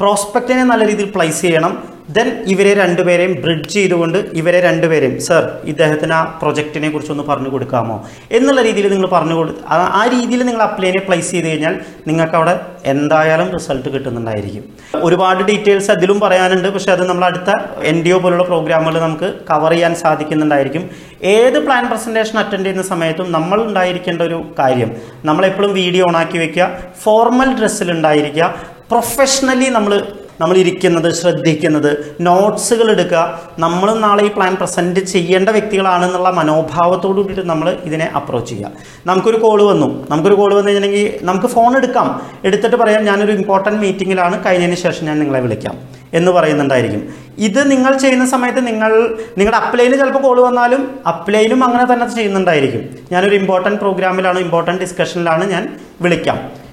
പ്രോസ്പെക്റ്റിനെ നല്ല രീതിയിൽ പ്ലേസ് ചെയ്യണം ദെൻ ഇവരെ രണ്ടുപേരെയും ബ്രിഡ്ജ് ചെയ്തുകൊണ്ട് ഇവരെ രണ്ടുപേരെയും സർ ഇദ്ദേഹത്തിന് ആ പ്രൊജക്റ്റിനെ കുറിച്ചൊന്ന് പറഞ്ഞു കൊടുക്കാമോ? എന്നുള്ള രീതിയിൽ നിങ്ങൾ പറഞ്ഞു കൊടു ആ- രീതിയിൽ നിങ്ങൾ അപ്ലൈനെ പ്ലേസ് ചെയ്ത് കഴിഞ്ഞാൽ നിങ്ങൾക്ക് അവിടെ എന്തായാലും റിസൾട്ട് കിട്ടുന്നുണ്ടായിരിക്കും. ഒരുപാട് ഡീറ്റെയിൽസ് അതിലും പറയാനുണ്ട് പക്ഷെ അത് നമ്മൾ അടുത്ത എൻ ഡി ഒ പോലുള്ള പ്രോഗ്രാമുകൾ നമുക്ക് കവർ ചെയ്യാൻ സാധിക്കുന്നുണ്ടായിരിക്കും. ഏത് പ്ലാൻ പ്രസന്റേഷൻ അറ്റൻഡ് ചെയ്യുന്ന സമയത്തും നമ്മൾ ഉണ്ടായിരിക്കേണ്ട ഒരു കാര്യം നമ്മളെപ്പോഴും വീഡിയോ ഓണാക്കി വെക്കുക ഫോർമൽ ഡ്രസ്സിൽ ഉണ്ടായിരിക്കുക പ്രൊഫഷണലി നമ്മൾ നമ്മൾ ഇരിക്കുന്നത് ശ്രദ്ധിക്കുന്നത് നോട്ട്സുകൾ എടുക്കുക. നമ്മൾ നാളെ ഈ പ്ലാൻ പ്രസന്റ് ചെയ്യേണ്ട വ്യക്തികളാണെന്നുള്ള മനോഭാവത്തോടു കൂടിയിട്ട് നമ്മൾ ഇതിനെ അപ്രോച്ച് ചെയ്യുക. നമുക്കൊരു കോൾ വന്നു. നമുക്കൊരു കോൾ വന്നു കഴിഞ്ഞിട്ടുണ്ടെങ്കിൽ നമുക്ക് ഫോൺ എടുക്കാം. എടുത്തിട്ട് പറയാം ഞാനൊരു ഇമ്പോർട്ടന്റ് മീറ്റിങ്ങിലാണ് കഴിഞ്ഞതിന് ശേഷം ഞാൻ നിങ്ങളെ വിളിക്കാം. എന്ന് പറയുന്നുണ്ടായിരിക്കും. ഇത് നിങ്ങൾ ചെയ്യുന്ന സമയത്ത് നിങ്ങൾ നിങ്ങളുടെ അപ്ലൈന് ചിലപ്പോൾ കോൾ വന്നാലും അപ്ലൈനും അങ്ങനെ തന്നെ ചെയ്യുന്നുണ്ടായിരിക്കും. ഞാനൊരു ഇമ്പോർട്ടന്റ് പ്രോഗ്രാമിലാണ് ഇമ്പോർട്ടന്റ് ഡിസ്കഷനിലാണ് ഞാൻ വിളിക്കാം.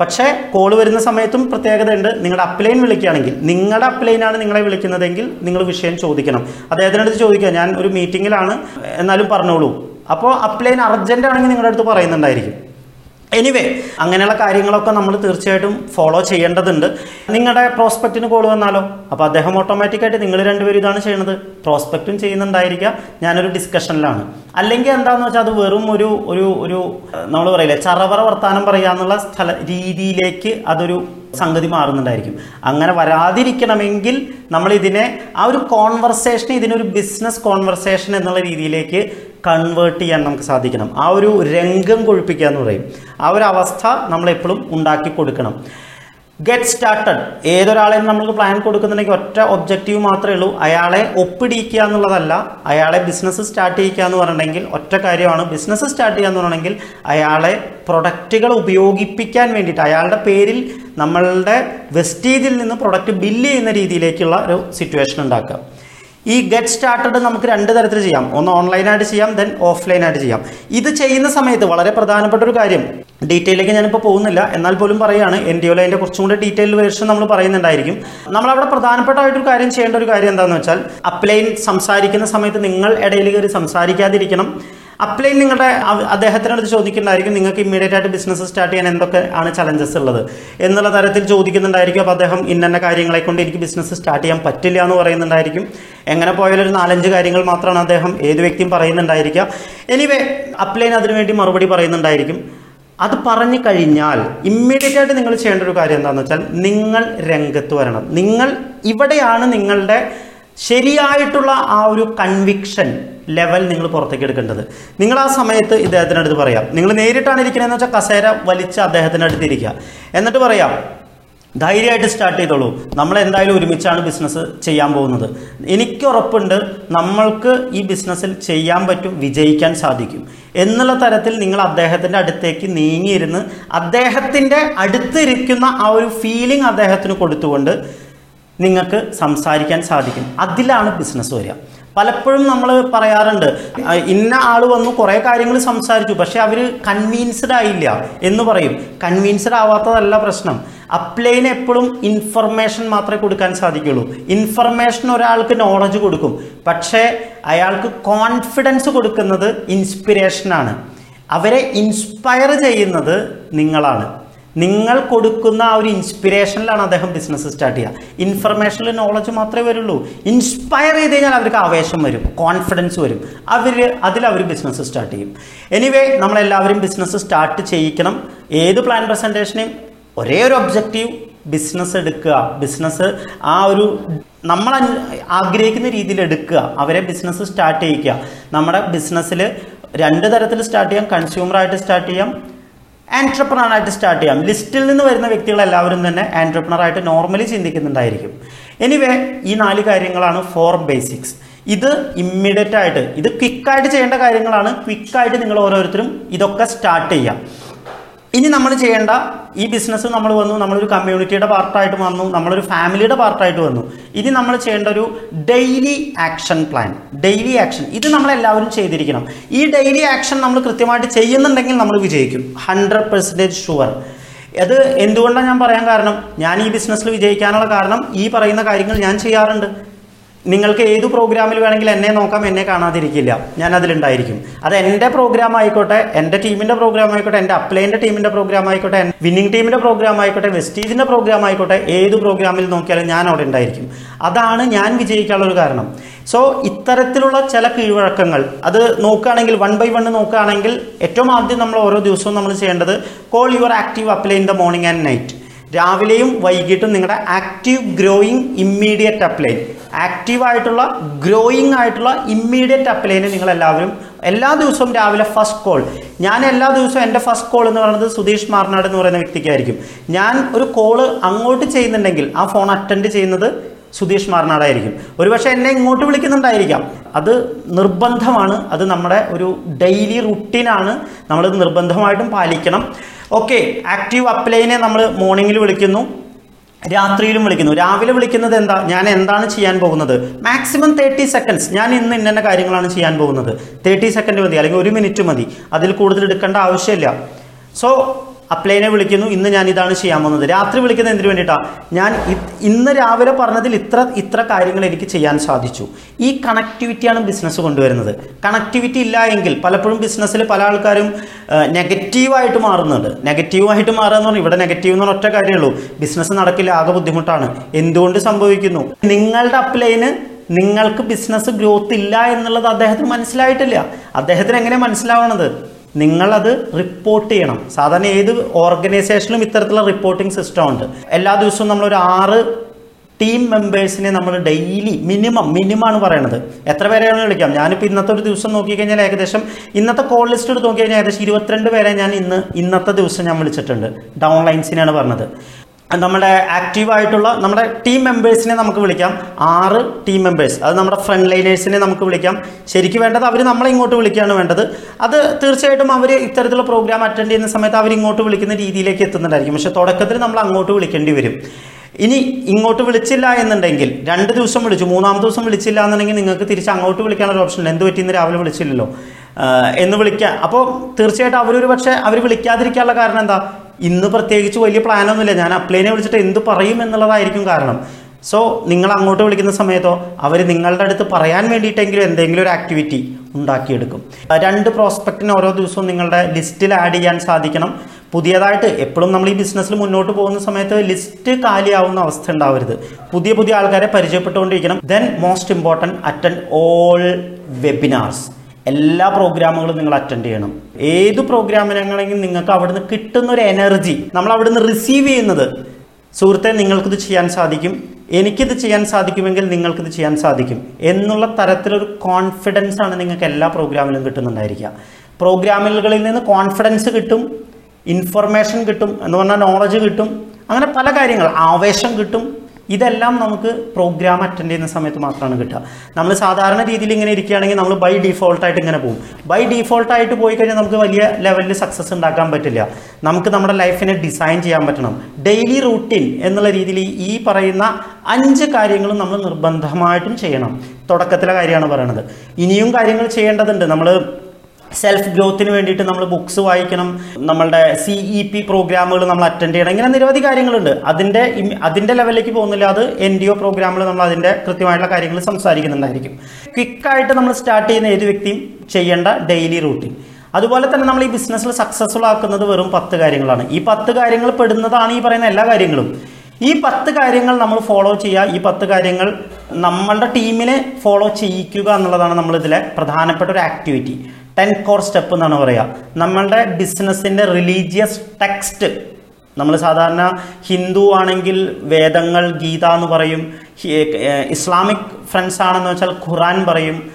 പക്ഷേ കോൾ വരുന്ന സമയത്തും പ്രത്യേകതയുണ്ട്. നിങ്ങളുടെ അപ്ലൈൻ വിളിക്കുകയാണെങ്കിൽ നിങ്ങളുടെ അപ്ലൈനാണ് നിങ്ങളെ വിളിക്കുന്നതെങ്കിൽ നിങ്ങൾ വിഷയം ചോദിക്കണം. അദ്ദേഹത്തിന്റെ അടുത്ത് ചോദിക്കുക ഞാൻ ഒരു മീറ്റിങ്ങിലാണ് എന്നാലും പറഞ്ഞോളൂ. അപ്പോൾ അപ്ലൈൻ അർജന്റ് ആണെങ്കിൽ നിങ്ങളുടെ അടുത്ത് പറയുന്നുണ്ടായിരിക്കും. എനിവേ അങ്ങനെയുള്ള കാര്യങ്ങളൊക്കെ നമ്മൾ തീർച്ചയായിട്ടും ഫോളോ ചെയ്യേണ്ടതുണ്ട്. നിങ്ങളുടെ പ്രോസ്പെക്റ്റിന് കോൾ വന്നാലോ? അപ്പോൾ അദ്ദേഹം ഓട്ടോമാറ്റിക്കായിട്ട് നിങ്ങൾ രണ്ടുപേരും ഇതാണ് ചെയ്യുന്നത് പ്രോസ്പെക്റ്റും ചെയ്യുന്നുണ്ടായിരിക്കുക ഞാനൊരു ഡിസ്കഷനിലാണ് അല്ലെങ്കിൽ എന്താണെന്ന് വെച്ചാൽ അത് വെറും ഒരു ഒരു ഒരു നമ്മൾ പറയില്ലേ ചറവറ വർത്താനം പറയാന്നുള്ള സ്ഥല രീതിയിലേക്ക് അതൊരു സംഗതി മാറുന്നുണ്ടായിരിക്കും. അങ്ങനെ വരാതിരിക്കണമെങ്കിൽ നമ്മൾ ഇതിനെ ആ ഒരു കോൺവെർസേഷൻ ഇതിനൊരു ബിസിനസ് കോൺവെർസേഷൻ എന്നുള്ള രീതിയിലേക്ക് കൺവേർട്ട് ചെയ്യാൻ നമുക്ക് സാധിക്കണം. ആ ഒരു രംഗം കൊഴിപ്പിക്കുക എന്ന് പറയും. ആ ഒരു അവസ്ഥ നമ്മളെപ്പോഴും ഉണ്ടാക്കി കൊടുക്കണം. ഗെറ്റ് സ്റ്റാർട്ടഡ് ഏതൊരാളെയും നമ്മൾക്ക് പ്ലാൻ കൊടുക്കുന്നുണ്ടെങ്കിൽ ഒറ്റ ഒബ്ജക്റ്റീവ് മാത്രമേ ഉള്ളൂ. അയാളെ ഒപ്പിടിയിക്കുക എന്നുള്ളതല്ല. അയാളെ ബിസിനസ് സ്റ്റാർട്ട് ചെയ്യിക്കുക എന്ന് പറഞ്ഞിട്ടുണ്ടെങ്കിൽ ഒറ്റ കാര്യമാണ്. ബിസിനസ് സ്റ്റാർട്ട് ചെയ്യുക എന്ന് പറഞ്ഞെങ്കിൽ അയാളെ പ്രൊഡക്റ്റുകൾ ഉപയോഗിപ്പിക്കാൻ വേണ്ടിയിട്ട് അയാളുടെ പേരിൽ നമ്മളുടെ വെസ്റ്റേജിൽ നിന്ന് പ്രൊഡക്റ്റ് ബില്ല് ചെയ്യുന്ന രീതിയിലേക്കുള്ള ഒരു സിറ്റുവേഷൻ ഉണ്ടാക്കുക. ഈ ഗെറ്റ് സ്റ്റാർട്ടഡ് നമുക്ക് രണ്ട് തരത്തിൽ ചെയ്യാം. ഒന്ന് ഓൺലൈനായിട്ട് ചെയ്യാം ദെൻ ഓഫ്ലൈനായിട്ട് ചെയ്യാം. ഇത് ചെയ്യുന്ന സമയത്ത് വളരെ പ്രധാനപ്പെട്ട ഒരു കാര്യം. ഡീറ്റെയിലേക്ക് ഞാനിപ്പോൾ പോകുന്നില്ല. എന്നാൽ പോലും പറയുകയാണ് എൻ ഡി ഒയിൽ അതിന്റെ കുറച്ചും കൂടി ഡീറ്റെയിൽ വേർഷൻ നമ്മൾ പറയുന്നുണ്ടായിരിക്കും. നമ്മളവിടെ പ്രധാനപ്പെട്ടതായിട്ടൊരു കാര്യം ചെയ്യേണ്ട ഒരു കാര്യം എന്താണെന്ന് വെച്ചാൽ അപ്ലൈൻ സംസാരിക്കുന്ന സമയത്ത് നിങ്ങൾ ഇടയിൽ കയറി സംസാരിക്കാതിരിക്കണം. അപ്ലൈൻ നിങ്ങളുടെ അദ്ദേഹത്തിനോട് ചോദിക്കുന്നുണ്ടായിരിക്കും നിങ്ങൾക്ക് ഇമ്മീഡിയറ്റ് ആയിട്ട് ബിസിനസ് സ്റ്റാർട്ട് ചെയ്യാൻ എന്തൊക്കെ ആണ് ചലഞ്ചസ് ഉള്ളത്. എന്നുള്ള തരത്തിൽ ചോദിക്കുന്നുണ്ടായിരിക്കും അപ്പോൾ അദ്ദേഹം ഇന്ന കാര്യങ്ങളെ കൊണ്ട് എനിക്ക് ബിസിനസ് സ്റ്റാർട്ട് ചെയ്യാൻ പറ്റില്ല എന്ന് പറയുന്നുണ്ടായിരിക്കും. എങ്ങനെ പോയാലും ഒരു നാലഞ്ച് കാര്യങ്ങൾ മാത്രമാണ് അദ്ദേഹം ഏത് വ്യക്തിയും പറയുന്നുണ്ടായിരിക്കുക. എനിവേ അപ്ലൈൻ അതിനുവേണ്ടി മറുപടി പറയുന്നുണ്ടായിരിക്കും. അത് പറഞ്ഞു കഴിഞ്ഞാൽ ഇമ്മീഡിയറ്റ് ആയിട്ട് നിങ്ങൾ ചെയ്യേണ്ട ഒരു കാര്യം എന്താണെന്ന് വെച്ചാൽ നിങ്ങൾ രംഗത്ത് വരണം. നിങ്ങൾ ഇവിടെയാണ് നിങ്ങളുടെ ശരിയായിട്ടുള്ള ആ ഒരു കൺവിക്ഷൻ ലെവൽ നിങ്ങൾ പുറത്തേക്ക് എടുക്കേണ്ടത്. നിങ്ങൾ ആ സമയത്ത് ഇദ്ദേഹത്തിന്റെ അടുത്ത് പറയാം. നിങ്ങൾ നേരിട്ടാണ് ഇരിക്കണമെന്ന് വെച്ചാൽ കസേര വലിച്ച് അദ്ദേഹത്തിന്റെ അടുത്ത് ഇരിക്കുക. എന്നിട്ട് പറയാം ധൈര്യമായിട്ട് സ്റ്റാർട്ട് ചെയ്തോളൂ. നമ്മൾ എന്തായാലും ഒരുമിച്ചാണ് ബിസിനസ് ചെയ്യാൻ പോകുന്നത്. എനിക്ക് ഉറപ്പുണ്ട് നമ്മൾക്ക് ഈ ബിസിനസ്സിൽ ചെയ്യാൻ പറ്റും വിജയിക്കാൻ സാധിക്കും. എന്നുള്ള തരത്തിൽ നിങ്ങൾ അദ്ദേഹത്തിന്റെ അടുത്തേക്ക് നീങ്ങിയിരുന്ന് അദ്ദേഹത്തിന്റെ അടുത്തിരിക്കുന്ന ആ ഒരു ഫീലിംഗ് അദ്ദേഹത്തിന് കൊടുത്തുകൊണ്ട് നിങ്ങൾക്ക് സംസാരിക്കാൻ സാധിക്കും. അതിലാണ് ബിസിനസ് വരിക. പലപ്പോഴും നമ്മൾ പറയാറുണ്ട് "ആ, ഇന്ന ആൾ വന്നു കുറേ കാര്യങ്ങൾ സംസാരിച്ചു പക്ഷെ അവർ കൺവീൻസ്ഡ് ആയില്ല എന്ന് പറയും. കൺവീൻസ്ഡ് ആവാത്തതല്ല പ്രശ്നം. അപ്ലൈന് എപ്പോഴും ഇൻഫർമേഷൻ മാത്രമേ കൊടുക്കാൻ സാധിക്കുള്ളൂ. ഇൻഫർമേഷൻ ഒരാൾക്ക് നോളജ് കൊടുക്കും. പക്ഷേ അയാൾക്ക് കോൺഫിഡൻസ് കൊടുക്കുന്നത് ഇൻസ്പിരേഷനാണ് അവരെ ഇൻസ്പയർ ചെയ്യുന്നത് നിങ്ങളാണ്. നിങ്ങൾ കൊടുക്കുന്ന ആ ഒരു ഇൻസ്പിരേഷനിലാണ് അദ്ദേഹം ബിസിനസ് സ്റ്റാർട്ട് ചെയ്യുക. ഇൻഫർമേഷനിൽ നോളജ് മാത്രമേ വരുള്ളൂ. ഇൻസ്പയർ ചെയ്ത് കഴിഞ്ഞാൽ അവർക്ക് ആവേശം വരും കോൺഫിഡൻസ് വരും. അവർ അതിൽ അവർ ബിസിനസ് സ്റ്റാർട്ട് ചെയ്യും. എനിവേ നമ്മളെല്ലാവരും ബിസിനസ് സ്റ്റാർട്ട് ചെയ്യിക്കണം. ഏത് പ്ലാൻ പ്രസന്റേഷനെയും ഒരേ ഒരു ഒബ്ജക്റ്റീവ് ബിസിനസ് എടുക്കുക. ബിസിനസ് ആ ഒരു നമ്മൾ ആഗ്രഹിക്കുന്ന രീതിയിൽ എടുക്കുക. അവരെ ബിസിനസ് സ്റ്റാർട്ട് ചെയ്യിക്കുക. നമ്മുടെ ബിസിനസ്സിൽ രണ്ട് തരത്തിൽ സ്റ്റാർട്ട് ചെയ്യാം. കൺസ്യൂമറായിട്ട് സ്റ്റാർട്ട് ചെയ്യാം. ആൻട്രപ്രണർ ആയിട്ട് സ്റ്റാർട്ട് ചെയ്യാം ലിസ്റ്റിൽ നിന്ന് വരുന്ന വ്യക്തികൾ എല്ലാവരും തന്നെ ആൻട്രപ്രണർ ആയിട്ട് നോർമലി ചിന്തിക്കുന്നുണ്ടായിരിക്കും. എനിവേ ഈ നാല് കാര്യങ്ങളാണ് ഫോർ ബേസിക്സ് ഇത് ഇമ്മീഡിയറ്റ് ആയിട്ട് ഇത് ക്വിക്കായിട്ട് ചെയ്യേണ്ട കാര്യങ്ങളാണ്. ക്വിക്കായിട്ട് നിങ്ങൾ ഓരോരുത്തരും ഇതൊക്കെ സ്റ്റാർട്ട് ചെയ്യാം. ഇനി നമ്മൾ ചെയ്യേണ്ട ഈ ബിസിനസ് നമ്മൾ വന്നു നമ്മളൊരു കമ്മ്യൂണിറ്റിയുടെ പാർട്ടായിട്ട് വന്നു നമ്മളൊരു ഫാമിലിയുടെ പാർട്ടായിട്ട് വന്നു. ഇനി നമ്മൾ ചെയ്യേണ്ട ഒരു daily action plan daily action ഇത് നമ്മൾ എല്ലാവരും ചെയ്തിരിക്കണം. ഈ ഡെയിലി ആക്ഷൻ നമ്മൾ കൃത്യമായിട്ട് ചെയ്യുന്നുണ്ടെങ്കിൽ നമ്മൾ വിജയിക്കും. ഹൺഡ്രഡ് പെർസെന്റേജ് ഷുവർ അത് എന്തുകൊണ്ടാണ് ഞാൻ പറയാൻ കാരണം? ഞാൻ ഈ ബിസിനസ്സിൽ വിജയിക്കാനുള്ള കാരണം ഈ പറയുന്ന കാര്യങ്ങൾ ഞാൻ ചെയ്യാറുണ്ട്. നിങ്ങൾക്ക് ഏത് പ്രോഗ്രാമിൽ വേണമെങ്കിൽ എന്നെ നോക്കാം എന്നെ കാണാതിരിക്കില്ല. ഞാൻ അതിലുണ്ടായിരിക്കും. അത് എന്റെ പ്രോഗ്രാം ആയിക്കോട്ടെ എന്റെ ടീമിന്റെ പ്രോഗ്രാം ആയിക്കോട്ടെ എന്റെ അപ്ലൈന്റെ ടീമിന്റെ പ്രോഗ്രാം ആയിക്കോട്ടെ വിന്നിംഗ് ടീമിന്റെ പ്രോഗ്രാം ആയിക്കോട്ടെ വെസ്റ്റീജിന്റെ പ്രോഗ്രാം ആയിക്കോട്ടെ ഏത് പ്രോഗ്രാമിൽ നോക്കിയാലും ഞാൻ അവിടെ ഉണ്ടായിരിക്കും. അതാണ് ഞാൻ വിജയിക്കാനുള്ള ഒരു കാരണം. സോ ഇത്തരത്തിലുള്ള ചില കീഴ്വഴക്കങ്ങൾ അത് നോക്കുകയാണെങ്കിൽ വൺ ബൈ വൺ നോക്കുകയാണെങ്കിൽ ഏറ്റവും ആദ്യം നമ്മൾ ഓരോ ദിവസവും നമ്മൾ ചെയ്യേണ്ടത് call your active upline in the morning and night രാവിലെയും വൈകിട്ടും നിങ്ങളുടെ active growing immediate upline active ആയിട്ടുള്ള ഗ്രോയിങ് ആയിട്ടുള്ള ഇമ്മീഡിയറ്റ് അപ്ലൈന് നിങ്ങൾ എല്ലാവരും എല്ലാ ദിവസവും രാവിലെ ഫസ്റ്റ് കോൾ ഞാൻ എല്ലാ ദിവസവും എന്റെ ഫസ്റ്റ് കോൾ എന്ന് പറയുന്നത് സുധീഷ് മാർനാട് എന്ന് പറയുന്ന വ്യക്തിക്കായിരിക്കും. ഞാൻ ഒരു കോൾ അങ്ങോട്ട് ചെയ്യുന്നുണ്ടെങ്കിൽ ആ ഫോൺ അറ്റൻഡ് ചെയ്യുന്നത് സുധീഷ് മാർനാടായിരിക്കും. ഒരുപക്ഷെ എന്നെ ഇങ്ങോട്ട് വിളിക്കുന്നുണ്ടായിരിക്കാം. അത് നിർബന്ധമാണ്. അത് നമ്മുടെ ഒരു ഡെയിലി റുട്ടീനാണ് നമ്മളത് നിർബന്ധമായിട്ടും പാലിക്കണം. ഓക്കെ ആക്റ്റീവ് അപ്ലൈനെ നമ്മൾ മോർണിംഗിൽ വിളിക്കുന്നു. രാത്രിയിലും വിളിക്കുന്നു. രാവിലെ വിളിക്കുന്നത് എന്താ? ഞാൻ എന്താണ് ചെയ്യാൻ പോകുന്നത്? മാക്സിമം തേർട്ടി സെക്കൻഡ്സ് ഞാൻ ഇന്ന് ഇന്ന കാര്യങ്ങളാണ് ചെയ്യാൻ പോകുന്നത്. തേർട്ടി സെക്കൻഡ് മതി. അല്ലെങ്കിൽ ഒരു മിനിറ്റ് മതി. അതിൽ കൂടുതൽ എടുക്കേണ്ട ആവശ്യമില്ല. സോ അപ്ലൈനെ വിളിക്കുന്നു ഇന്ന് ഞാൻ ഇതാണ് ചെയ്യാൻ പോകുന്നത്. രാത്രി വിളിക്കുന്നത് എന്തിനു വേണ്ടിയിട്ടാണ് ഞാൻ ഇന്ന് രാവിലെ പറഞ്ഞതിൽ ഇത്ര ഇത്ര കാര്യങ്ങൾ എനിക്ക് ചെയ്യാൻ സാധിച്ചു. ഈ കണക്ടിവിറ്റിയാണ് ബിസിനസ് കൊണ്ടുവരുന്നത്. കണക്ടിവിറ്റി ഇല്ല എങ്കിൽ പലപ്പോഴും ബിസിനസ്സിൽ പല ആൾക്കാരും നെഗറ്റീവായിട്ട് മാറുന്നുണ്ട്. നെഗറ്റീവായിട്ട് മാറുക എന്ന് പറഞ്ഞാൽ ഇവിടെ നെഗറ്റീവ് എന്ന് പറഞ്ഞ ഒറ്റ കാര്യമുള്ളൂ ബിസിനസ് നടക്കില്ല ആകെ ബുദ്ധിമുട്ടാണ്. എന്തുകൊണ്ട് സംഭവിക്കുന്നു? നിങ്ങളുടെ അപ്ലൈന് നിങ്ങൾക്ക് ബിസിനസ് ഗ്രോത്ത് ഇല്ല എന്നുള്ളത് അദ്ദേഹത്തിന് മനസ്സിലായിട്ടില്ല. അദ്ദേഹത്തിന് എങ്ങനെ മനസ്സിലാവണത്? നിങ്ങളത് റിപ്പോർട്ട് ചെയ്യണം. സാധാരണ ഏത് ഓർഗനൈസേഷനിലും ഇത്തരത്തിലുള്ള റിപ്പോർട്ടിംഗ് സിസ്റ്റം ഉണ്ട്. എല്ലാ ദിവസവും നമ്മളൊരു ആറ് ടീം മെമ്പേഴ്സിനെ നമ്മൾ ഡെയിലി മിനിമം മിനിമം ആണ് പറയണത്. എത്ര പേരെയാണ് വിളിക്കാം? ഞാനിപ്പോൾ ഇന്നത്തെ ഒരു ദിവസം നോക്കിക്കഴിഞ്ഞാൽ ഏകദേശം ഇന്നത്തെ കോൾ ലിസ്റ്റ് എടുത്ത് നോക്കിക്കഴിഞ്ഞാൽ ഏകദേശം ഇരുപത്തിരണ്ട് പേരെ ഞാൻ ഇന്ന് ഇന്നത്തെ ദിവസം ഞാൻ വിളിച്ചിട്ടുണ്ട്. ഡൗൺ ലൈൻസിനെയാണ് പറഞ്ഞത്. നമ്മുടെ ആക്റ്റീവായിട്ടുള്ള നമ്മുടെ ടീം മെമ്പേഴ്സിനെ നമുക്ക് വിളിക്കാം. ആറ് ടീം മെമ്പേഴ്സ് അത് നമ്മുടെ ഫ്രണ്ട് ലൈനേഴ്സിനെ നമുക്ക് വിളിക്കാം. ശരിക്കും വേണ്ടത് അവർ നമ്മളെ ഇങ്ങോട്ട് വിളിക്കുകയാണ് വേണ്ടത്. അത് തീർച്ചയായിട്ടും അവർ ഇത്തരത്തിലുള്ള പ്രോഗ്രാം അറ്റൻഡ് ചെയ്യുന്ന സമയത്ത് അവർ ഇങ്ങോട്ട് വിളിക്കുന്ന രീതിയിലേക്ക് എത്തുന്നുണ്ടായിരിക്കും. പക്ഷേ തുടക്കത്തിൽ നമ്മൾ അങ്ങോട്ട് വിളിക്കേണ്ടി വരും. ഇനി ഇങ്ങോട്ട് വിളിച്ചില്ല എന്നുണ്ടെങ്കിൽ രണ്ട് ദിവസം വിളിച്ചു മൂന്നാമത്തെ ദിവസം വിളിച്ചില്ല എന്നുണ്ടെങ്കിൽ നിങ്ങൾക്ക് തിരിച്ച് അങ്ങോട്ട് വിളിക്കാനുള്ള ഓപ്ഷൻ ഉണ്ട് എന്ത് പറ്റി ഇന്ന് രാവിലെ വിളിച്ചില്ലല്ലോ. എന്ന് വിളിക്കാം. അപ്പോൾ തീർച്ചയായിട്ടും അവരൊരു പക്ഷേ അവർ വിളിക്കാതിരിക്കാനുള്ള കാരണം എന്താ? ഇന്ന് പ്രത്യേകിച്ച് വലിയ പ്ലാനൊന്നുമില്ല. ഞാൻ അപ്ലൈനെ വിളിച്ചിട്ട് എന്ത് പറയും എന്നുള്ളതായിരിക്കും കാരണം. സോ നിങ്ങൾ അങ്ങോട്ട് വിളിക്കുന്ന സമയത്തോ അവർ നിങ്ങളുടെ അടുത്ത് പറയാൻ വേണ്ടിയിട്ടെങ്കിലും എന്തെങ്കിലും ഒരു ആക്ടിവിറ്റി ഉണ്ടാക്കിയെടുക്കും. രണ്ട് പ്രോസ്പെക്റ്റിന് ഓരോ ദിവസവും നിങ്ങളുടെ ലിസ്റ്റിൽ ആഡ് ചെയ്യാൻ സാധിക്കണം. പുതിയതായിട്ട് എപ്പോഴും നമ്മൾ ഈ ബിസിനസ്സിൽ മുന്നോട്ട് പോകുന്ന സമയത്ത് ലിസ്റ്റ് കാലിയാവുന്ന അവസ്ഥ ഉണ്ടാവരുത്. പുതിയ പുതിയ ആൾക്കാരെ പരിചയപ്പെട്ടുകൊണ്ടിരിക്കണം. Then most important attend all webinars എല്ലാ പ്രോഗ്രാമുകളും നിങ്ങൾ അറ്റൻഡ് ചെയ്യണം. ഏത് പ്രോഗ്രാമിനാണെങ്കിലും നിങ്ങൾക്ക് അവിടുന്ന് കിട്ടുന്ന ഒരു എനർജി നമ്മൾ അവിടുന്ന് റിസീവ് ചെയ്യുന്നത്. സുഹൃത്തെ നിങ്ങൾക്കിത് ചെയ്യാൻ സാധിക്കും. എനിക്കിത് ചെയ്യാൻ സാധിക്കുമെങ്കിൽ നിങ്ങൾക്കിത് ചെയ്യാൻ സാധിക്കും. എന്നുള്ള തരത്തിലൊരു കോൺഫിഡൻസ് ആണ് നിങ്ങൾക്ക് എല്ലാ പ്രോഗ്രാമിലും കിട്ടുന്നുണ്ടായിരിക്കുക. പ്രോഗ്രാമുകളിൽ നിന്ന് കോൺഫിഡൻസ് കിട്ടും ഇൻഫർമേഷൻ കിട്ടും എന്ന് പറഞ്ഞാൽ നോളജ് കിട്ടും. അങ്ങനെ പല കാര്യങ്ങൾ. ആവേശം കിട്ടും ഇതെല്ലാം നമുക്ക് പ്രോഗ്രാം അറ്റൻഡ് ചെയ്യുന്ന സമയത്ത് മാത്രമാണ് കിട്ടുക. നമ്മൾ സാധാരണ രീതിയിൽ ഇങ്ങനെ ഇരിക്കുകയാണെങ്കിൽ നമ്മൾ ബൈ ഡീഫോൾട്ടായിട്ട് ഇങ്ങനെ പോകും. ബൈ ഡീഫോൾട്ടായിട്ട് പോയി കഴിഞ്ഞാൽ നമുക്ക് വലിയ ലെവലിൽ സക്സസ് ഉണ്ടാക്കാൻ പറ്റില്ല. നമുക്ക് നമ്മുടെ ലൈഫിനെ ഡിസൈൻ ചെയ്യാൻ പറ്റണം. ഡെയിലി റൂട്ടീൻ എന്നുള്ള രീതിയിൽ ഈ പറയുന്ന അഞ്ച് കാര്യങ്ങളും നമ്മൾ നിർബന്ധമായിട്ടും ചെയ്യണം. തുടക്കത്തിലെ കാര്യമാണ് പറയണത്. ഇനിയും കാര്യങ്ങൾ ചെയ്യേണ്ടതുണ്ട്. നമ്മൾ സെൽഫ് ഗ്രോത്തിന് വേണ്ടിയിട്ട് നമ്മൾ ബുക്സ് വായിക്കണം. നമ്മളുടെ സി ഇ പി പ്രോഗ്രാമുകൾ നമ്മൾ അറ്റൻഡ് ചെയ്യണം. ഇങ്ങനെ നിരവധി കാര്യങ്ങളുണ്ട്. അതിന്റെ അതിന്റെ ലെവലിലേക്ക് പോകുന്നില്ല. അത് എൻ ഡി ഒ പ്രോഗ്രാമിൽ നമ്മൾ അതിന്റെ കൃത്യമായിട്ടുള്ള കാര്യങ്ങൾ സംസാരിക്കുന്നുണ്ടായിരിക്കും. ക്വിക്കായിട്ട് നമ്മൾ സ്റ്റാർട്ട് ചെയ്യുന്ന ഏത് വ്യക്തിയും ചെയ്യേണ്ട ഡെയിലി റൂട്ടീൻ അതുപോലെ തന്നെ നമ്മൾ ഈ ബിസിനസ്സിൽ സക്സസ്ഫുൾ ആക്കുന്നത് വെറും പത്ത് കാര്യങ്ങളാണ്. ഈ പത്ത് കാര്യങ്ങൾ പെടുന്നതാണ് ഈ പറയുന്ന എല്ലാ കാര്യങ്ങളും. ഈ പത്ത് കാര്യങ്ങൾ നമ്മൾ ഫോളോ ചെയ്യുക. ഈ പത്ത് കാര്യങ്ങൾ നമ്മളുടെ ടീമിനെ ഫോളോ ചെയ്യിക്കുക എന്നുള്ളതാണ് നമ്മളിതിലെ പ്രധാനപ്പെട്ട ഒരു ആക്ടിവിറ്റി ടെൻ കോർ സ്റ്റെപ്പ് എന്നാണ് പറയുക. നമ്മളുടെ ബിസിനസ്സിന്റെ റിലീജിയസ് ടെക്സ്റ്റ്. നമ്മൾ സാധാരണ ഹിന്ദു ആണെങ്കിൽ വേദങ്ങൾ ഗീത എന്ന് പറയും. ഇസ്ലാമിക് ഫ്രണ്ട്സ് ആണെന്ന് വെച്ചാൽ ഖുറാൻ പറയും.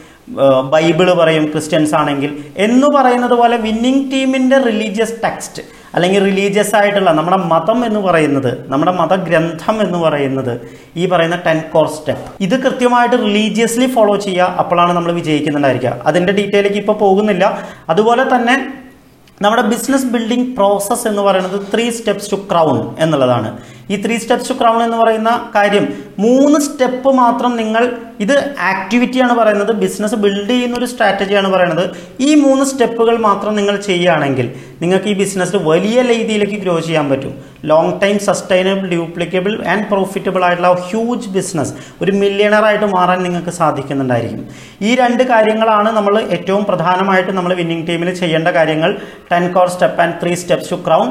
ബൈബിൾ പറയും ക്രിസ്ത്യൻസ് ആണെങ്കിൽ. എന്ന് പറയുന്നത് പോലെ വിന്നിങ് ടീമിന്റെ റിലീജിയസ് ടെക്സ്റ്റ്. അല്ലെങ്കിൽ റിലീജിയസ് ആയിട്ടുള്ള നമ്മുടെ മതം എന്ന് പറയുന്നത് നമ്മുടെ മതഗ്രന്ഥം എന്ന് പറയുന്നത് ഈ പറയുന്ന ടെൻ കോർ സ്റ്റെപ്പ് ഇത് കൃത്യമായിട്ട് റിലീജിയസ്ലി ഫോളോ ചെയ്യുക അപ്പോഴാണ് നമ്മൾ വിജയിക്കുന്നുണ്ടായിരിക്കുക. അതിന്റെ ഡീറ്റെയിലേക്ക് ഇപ്പോൾ പോകുന്നില്ല. അതുപോലെ തന്നെ നമ്മുടെ ബിസിനസ് ബിൽഡിംഗ് പ്രോസസ്സ് എന്ന് പറയുന്നത് ത്രീ സ്റ്റെപ്സ് ടു ക്രൗൺ എന്നുള്ളതാണ്. ഈ ത്രീ സ്റ്റെപ്സ് ടു ക്രൗൺ എന്ന് പറയുന്ന കാര്യം മൂന്ന് സ്റ്റെപ്പ് മാത്രം നിങ്ങൾ ഇത് ആക്ടിവിറ്റിയാണ് പറയുന്നത് ബിസിനസ് ബിൽഡ് ചെയ്യുന്ന ഒരു സ്ട്രാറ്റജിയാണ് പറയുന്നത്. ഈ മൂന്ന് സ്റ്റെപ്പുകൾ മാത്രം നിങ്ങൾ ചെയ്യുകയാണെങ്കിൽ നിങ്ങൾക്ക് ഈ ബിസിനസ് വലിയ രീതിയിലേക്ക് ഗ്രോ ചെയ്യാൻ പറ്റും. Long time sustainable duplicable and profitable ആയിട്ടുള്ള ഹ്യൂജ് ബിസിനസ് ഒരു മില്യണറായിട്ട് മാറാൻ നിങ്ങൾക്ക് സാധിക്കുന്നുണ്ടായിരിക്കും. ഈ രണ്ട് കാര്യങ്ങളാണ് നമ്മൾ ഏറ്റവും പ്രധാനമായിട്ട് നമ്മൾ വിന്നിംഗ് ടീമിൽ ചെയ്യേണ്ട കാര്യങ്ങൾ. Ten core step and three steps to crown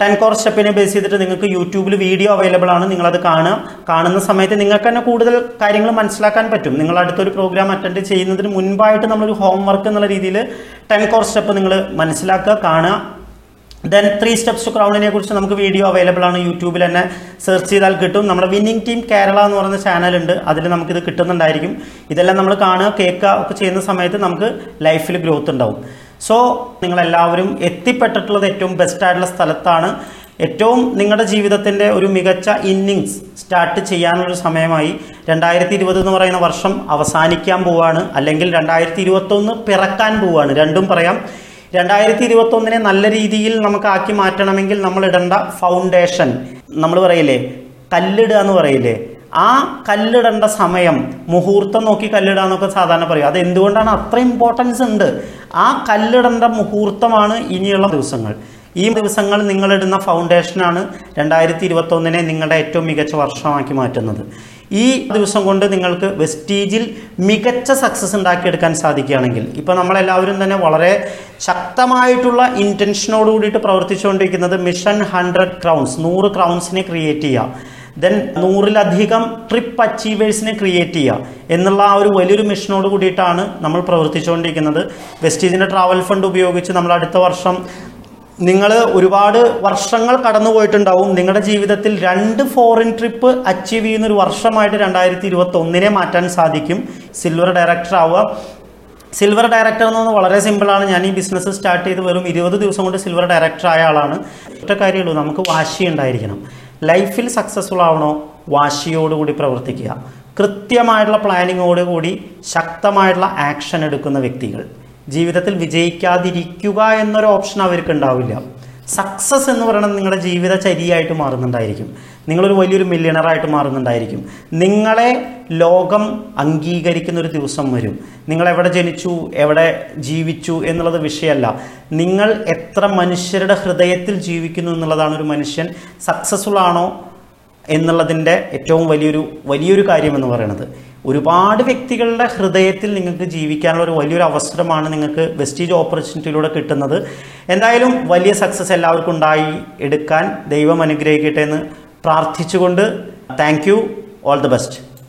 ten core സ്റ്റെപ്പിനെ base ചെയ്തിട്ട് നിങ്ങൾക്ക് യൂട്യൂബിൽ വീഡിയോ അവൈലബിൾ ആണ്. നിങ്ങളത് കാണുക കാണുന്ന സമയത്ത് നിങ്ങൾക്ക് തന്നെ കൂടുതൽ കാര്യങ്ങൾ മനസ്സിലാക്കാൻ പറ്റും. നിങ്ങൾ അടുത്തൊരു പ്രോഗ്രാം അറ്റൻഡ് ചെയ്യുന്നതിന് മുൻപായിട്ട് നമ്മളൊരു ഹോംവർക്ക് എന്നുള്ള രീതിയിൽ ടെൻ കോർ സ്റ്റെപ്പ് നിങ്ങൾ മനസ്സിലാക്കുക കാണുക. ദെൻ ത്രീ സ്റ്റെപ്സ് ടു ക്രൗണിനെ കുറിച്ച് നമുക്ക് വീഡിയോ അവൈലബിൾ ആണ്. യൂട്യൂബിൽ തന്നെ സെർച്ച് ചെയ്താൽ കിട്ടും. നമ്മുടെ വിന്നിംഗ് ടീം കേരള എന്ന് പറയുന്ന ചാനലുണ്ട് അതിൽ നമുക്കിത് കിട്ടുന്നുണ്ടായിരിക്കും. ഇതെല്ലാം നമ്മൾ കാണുക കേൾക്കുക ഒക്കെ ചെയ്യുന്ന സമയത്ത് നമുക്ക് ലൈഫിൽ ഗ്രോത്ത് ഉണ്ടാവും. സോ നിങ്ങളെല്ലാവരും എത്തിപ്പെട്ടിട്ടുള്ളത് ഏറ്റവും ബെസ്റ്റ് ആയിട്ടുള്ള സ്ഥലത്താണ്. ഏറ്റവും നിങ്ങളുടെ ജീവിതത്തിന്റെ ഒരു മികച്ച ഇന്നിങ്സ് സ്റ്റാർട്ട് ചെയ്യാനുള്ളൊരു സമയമായി രണ്ടായിരത്തി ഇരുപത് എന്ന് പറയുന്ന വർഷം അവസാനിക്കാൻ പോവാണ്. അല്ലെങ്കിൽ രണ്ടായിരത്തി ഇരുപത്തൊന്ന് പിറക്കാൻ പോവാണ്. രണ്ടും പറയാം. രണ്ടായിരത്തി ഇരുപത്തൊന്നിനെ നല്ല രീതിയിൽ നമുക്ക് ആക്കി മാറ്റണമെങ്കിൽ നമ്മൾ ഇടേണ്ട ഫൗണ്ടേഷൻ നമ്മൾ പറയില്ലേ? കല്ലിടുക എന്ന് പറയില്ലേ? ആ കല്ലിടേണ്ട സമയം മുഹൂർത്തം നോക്കി കല്ലിടുക എന്നൊക്കെ സാധാരണ പറയും. അത് എന്തുകൊണ്ടാണ് അത്ര ഇമ്പോർട്ടൻസ് ഉണ്ട്? ആ കല്ലിടേണ്ട മുഹൂർത്തമാണ് ഇനിയുള്ള ദിവസങ്ങൾ. ഈ ദിവസങ്ങൾ നിങ്ങളിടുന്ന ഫൗണ്ടേഷനാണ് രണ്ടായിരത്തി ഇരുപത്തൊന്നിനെ നിങ്ങളുടെ ഏറ്റവും മികച്ച വർഷമാക്കി മാറ്റുന്നത്. ഈ ദിവസം കൊണ്ട് നിങ്ങൾക്ക് വെസ്റ്റീജിൽ മികച്ച സക്സസ് ഉണ്ടാക്കിയെടുക്കാൻ സാധിക്കുകയാണെങ്കിൽ ഇപ്പോൾ നമ്മളെല്ലാവരും തന്നെ വളരെ ശക്തമായിട്ടുള്ള ഇന്റൻഷനോട് കൂടിയിട്ട് പ്രവർത്തിച്ചുകൊണ്ടിരിക്കുന്നത് മിഷൻ ഹൺഡ്രഡ് ക്രൗൺസ് നൂറ് ക്രൗൺസിനെ ക്രിയേറ്റ് ചെയ്യുക. ദെൻ നൂറിലധികം ട്രിപ്പ് അച്ചീവേഴ്സിനെ ക്രിയേറ്റ് ചെയ്യുക. എന്നുള്ള ആ ഒരു വലിയൊരു മിഷനോട് കൂടിയിട്ടാണ് നമ്മൾ പ്രവർത്തിച്ചുകൊണ്ടിരിക്കുന്നത്. വെസ്റ്റീജിന്റെ ട്രാവൽ ഫണ്ട് ഉപയോഗിച്ച് നമ്മൾ അടുത്ത വർഷം നിങ്ങൾ ഒരുപാട് വർഷങ്ങൾ കടന്നു പോയിട്ടുണ്ടാവും. നിങ്ങളുടെ ജീവിതത്തിൽ രണ്ട് ഫോറിൻ ട്രിപ്പ് അച്ചീവ് ചെയ്യുന്ന ഒരു വർഷമായിട്ട് രണ്ടായിരത്തി ഇരുപത്തി ഒന്നിനെ മാറ്റാൻ സാധിക്കും. സിൽവർ ഡയറക്ടർ ആവുക. സിൽവർ ഡയറക്ടർ എന്ന് പറഞ്ഞാൽ വളരെ സിമ്പിളാണ് ഞാൻ ഈ ബിസിനസ് സ്റ്റാർട്ട് ചെയ്ത് വെറും ഇരുപത് ദിവസം കൊണ്ട് സിൽവർ ഡയറക്ടർ ആയ ആളാണ്. ഒറ്റ കാര്യമുള്ളൂ നമുക്ക് വാശി ഉണ്ടായിരിക്കണം. ലൈഫിൽ സക്സസ്ഫുൾ ആവണോ? വാശിയോടുകൂടി പ്രവർത്തിക്കുക. കൃത്യമായിട്ടുള്ള പ്ലാനിങ്ങോട് കൂടി ശക്തമായിട്ടുള്ള ആക്ഷൻ എടുക്കുന്ന വ്യക്തികൾ. ജീവിതത്തിൽ വിജയിക്കാതിരിക്കുക എന്നൊരു ഓപ്ഷൻ അവർക്ക് ഉണ്ടാവില്ല. സക്സസ് എന്ന് പറയുന്നത് നിങ്ങളുടെ ജീവിത ചരിയായിട്ട് മാറുന്നുണ്ടായിരിക്കും. നിങ്ങളൊരു വലിയൊരു മില്യണറായിട്ട് മാറുന്നുണ്ടായിരിക്കും. നിങ്ങളെ ലോകം അംഗീകരിക്കുന്ന ഒരു ദിവസം വരും. നിങ്ങൾ എവിടെ ജനിച്ചു എവിടെ ജീവിച്ചു എന്നുള്ളത് വിഷയമല്ല. നിങ്ങൾ എത്ര മനുഷ്യരുടെ ഹൃദയത്തിൽ ജീവിക്കുന്നു എന്നുള്ളതാണ് ഒരു മനുഷ്യൻ സക്സസ്ഫുൾ ആണോ എന്നുള്ളതിന്റെ ഏറ്റവും വലിയൊരു വലിയൊരു കാര്യം എന്ന് പറയുന്നത്. ഒരുപാട് വ്യക്തികളുടെ ഹൃദയത്തിൽ നിങ്ങൾക്ക് ജീവിക്കാനുള്ള ഒരു വലിയൊരു അവസരമാണ് നിങ്ങൾക്ക് വെസ്റ്റീജ് ഓപ്പർച്യൂണിറ്റിയിലൂടെ കിട്ടുന്നത്. എന്തായാലും വലിയ സക്സസ് എല്ലാവർക്കും ഉണ്ടായി. എടുക്കാൻ ദൈവം അനുഗ്രഹിക്കട്ടെ എന്ന് പ്രാർത്ഥിച്ചുകൊണ്ട് thank you all the best